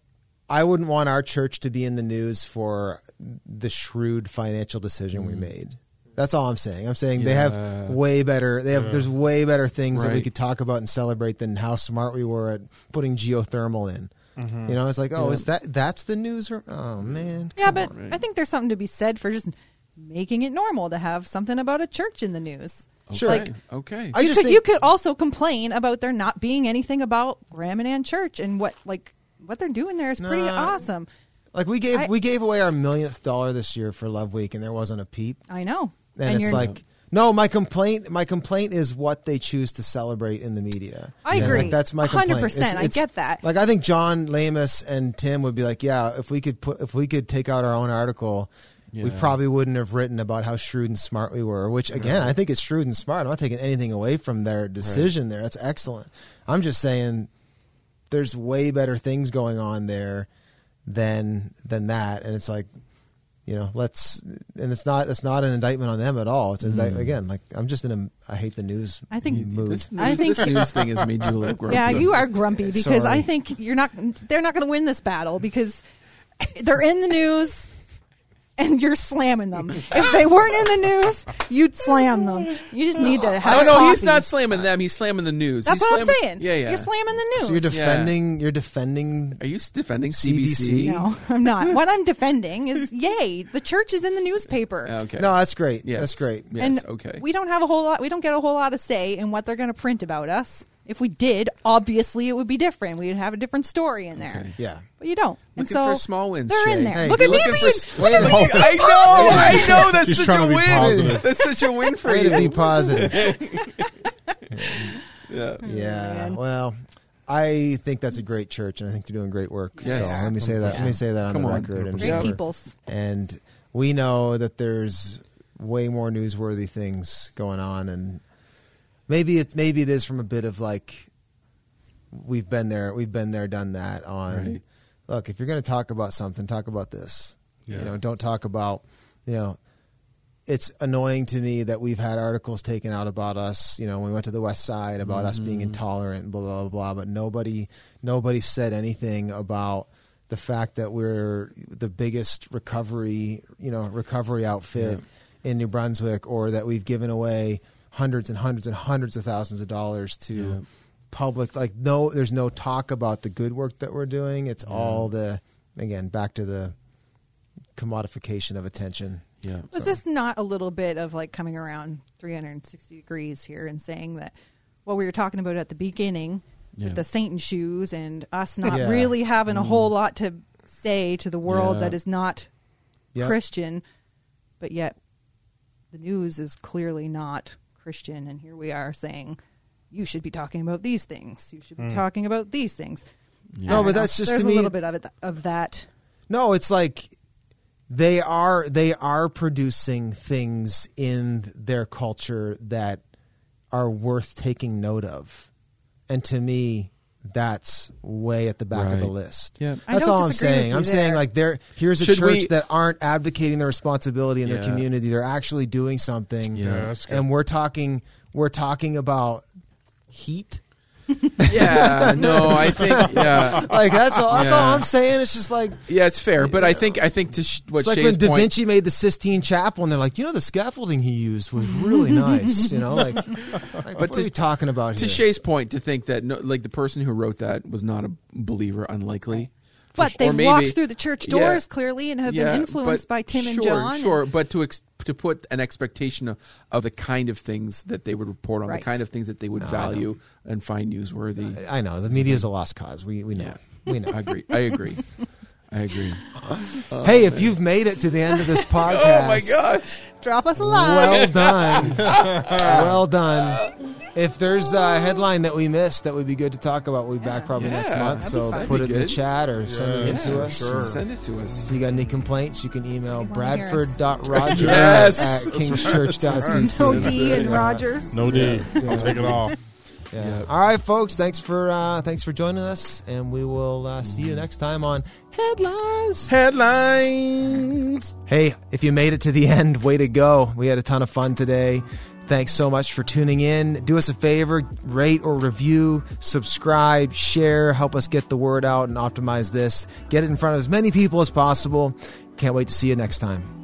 I wouldn't want our church to be in the news for the shrewd financial decision we mm-hmm. made. That's all I'm saying. I'm saying they have way better. They have there's way better things that we could talk about and celebrate than how smart we were at putting geothermal in. You know, it's like, oh, Yeah. is that that's the news? Or, oh man, Yeah, but on. I think there's something to be said for just making it normal to have something about a church in the news. Sure. Okay. okay. I you, just could, think you could also complain about there not being anything about Grand Manan Church and what like what they're doing there is pretty awesome. like we gave I- we gave away our millionth dollar this year for Love Week, and there wasn't a peep. I know. And, it's you're- like no, my complaint my complaint is what they choose to celebrate in the media. I And, agree. Like, that's my complaint. 100%, I get that. Like I think John Lamus and Tim would be like, yeah, if we could put if we could take out our own article. We probably wouldn't have written about how shrewd and smart we were, which again, I think it's shrewd and smart. I'm not taking anything away from their decision there. That's excellent. I'm just saying there's way better things going on there than than that. And it's like, you know, let's and it's not it's not an indictment on them at all. It's an Mm. indict, again, like I'm just in a I hate the news I think- mood. This news, I think- this news thing has made you a little grumpy. Yeah, you are grumpy (laughs) because Sorry. I think you're not. They're not going to win this battle because they're in the news, and you're slamming them. If they weren't in the news, you'd slam them. You just need to have. Oh no, he's not slamming them. He's slamming the news. That's he's what I'm saying. Yeah, yeah. You're slamming the news. so you're defending you're defending Are you defending CBC? CBC? no, I'm not. What I'm defending is, yay, the church is in the newspaper. Oh, okay. No, that's great. Yes. That's great. Yes. and okay. we don't have a whole lot. We don't get a whole lot of say in what they're going to print about us. If we did, obviously it would be different. We'd have a different story in there. Okay. Yeah. But you don't. and so for small wins, They're in there. Hey, look at me being. for- look at me I know, (laughs) I know. That's She's such a win. positive. That's such a win for Way you. to be positive. (laughs) yeah. Oh, yeah. man. Well, I think that's a great church, and I think they're doing great work. Yes. So let me say that. Let me say that on Come the on. record. And Great Yeah. peoples. and we know that there's way more newsworthy things going on, and maybe it maybe it is from a bit of like we've been there, we've been there, done that. On Right. look, if you're going to talk about something, talk about this. Yeah. You know, don't talk about you know. It's annoying to me that we've had articles taken out about us. You know, when we went to the West Side about us being mm-hmm. intolerant and blah blah blah. But nobody, nobody said anything about the fact that we're the biggest recovery, you know, recovery outfit in New Brunswick, or that we've given away hundreds and hundreds and hundreds of thousands of dollars to Yeah. public. Like, no, there's no talk about the good work that we're doing. It's all the again back to the commodification of attention. Yeah. Was this not a little bit of like coming around 360 degrees here and saying that what we were talking about at the beginning Yeah. with the Satan shoes and us not Yeah. really having a whole mm. lot to say to the world Yeah. that is not Yep. Christian, but yet the news is clearly not Christian, and here we are saying you should be talking about these things. You should be hmm. talking about these things. Yeah. No, but know. that's just there's to a me- little bit of it of that. No, it's like they are they are producing things in their culture that are worth taking note of. And to me, that's way at the back of the list. Yeah. That's all I'm saying. I'm saying like there here's a Should church we- that aren't advocating their responsibility in their community. They're actually doing something. Yeah. Yeah. And we're talking we're talking about heat. (laughs) Yeah. No, I think. Yeah. Like that's all that's all I'm saying. It's just like Yeah, it's fair, but I think I think to sh- what It's like Shay's when Da point. Vinci made the Sistine Chapel, and they're like, you know, the scaffolding he used was really nice. You know, like, (laughs) like But what to- are we talking about to here? Shay's point, to think that no, like the person who wrote that was not a believer, unlikely. For But they've maybe- walked through the church Yeah. doors clearly and have Yeah, been influenced by Tim sure, and John. Sure, and- but to ex- to put an expectation of, of the kind of things that they would report on, Right. the kind of things that they would value and find newsworthy. I know the media is a lost cause. We we know. Yeah. We know. (laughs) I agree. I (laughs) agree. I agree. (laughs) hey, if you've made it to the end of this podcast, (laughs) Oh my gosh! Drop us a line. well done, (laughs) well done. If there's a headline that we missed that would be good to talk about, we'll be back probably next month. So put it That'd in the chat or send it in Yeah, to us. sure. Send it to us. If you got any complaints, you can email wanna hear us. bradford.rogers Yes. at kingschurch.cc. No D and Rogers. No D. I'll take it all. Yeah. All right, folks. Thanks for uh, thanks for joining us, and we will uh, see you next time on Headlines. Headlines. Hey, if you made it to the end, way to go. We had a ton of fun today. Thanks so much for tuning in. Do us a favor, rate or review, subscribe, share, help us get the word out and optimize this. Get it in front of as many people as possible. Can't wait to see you next time.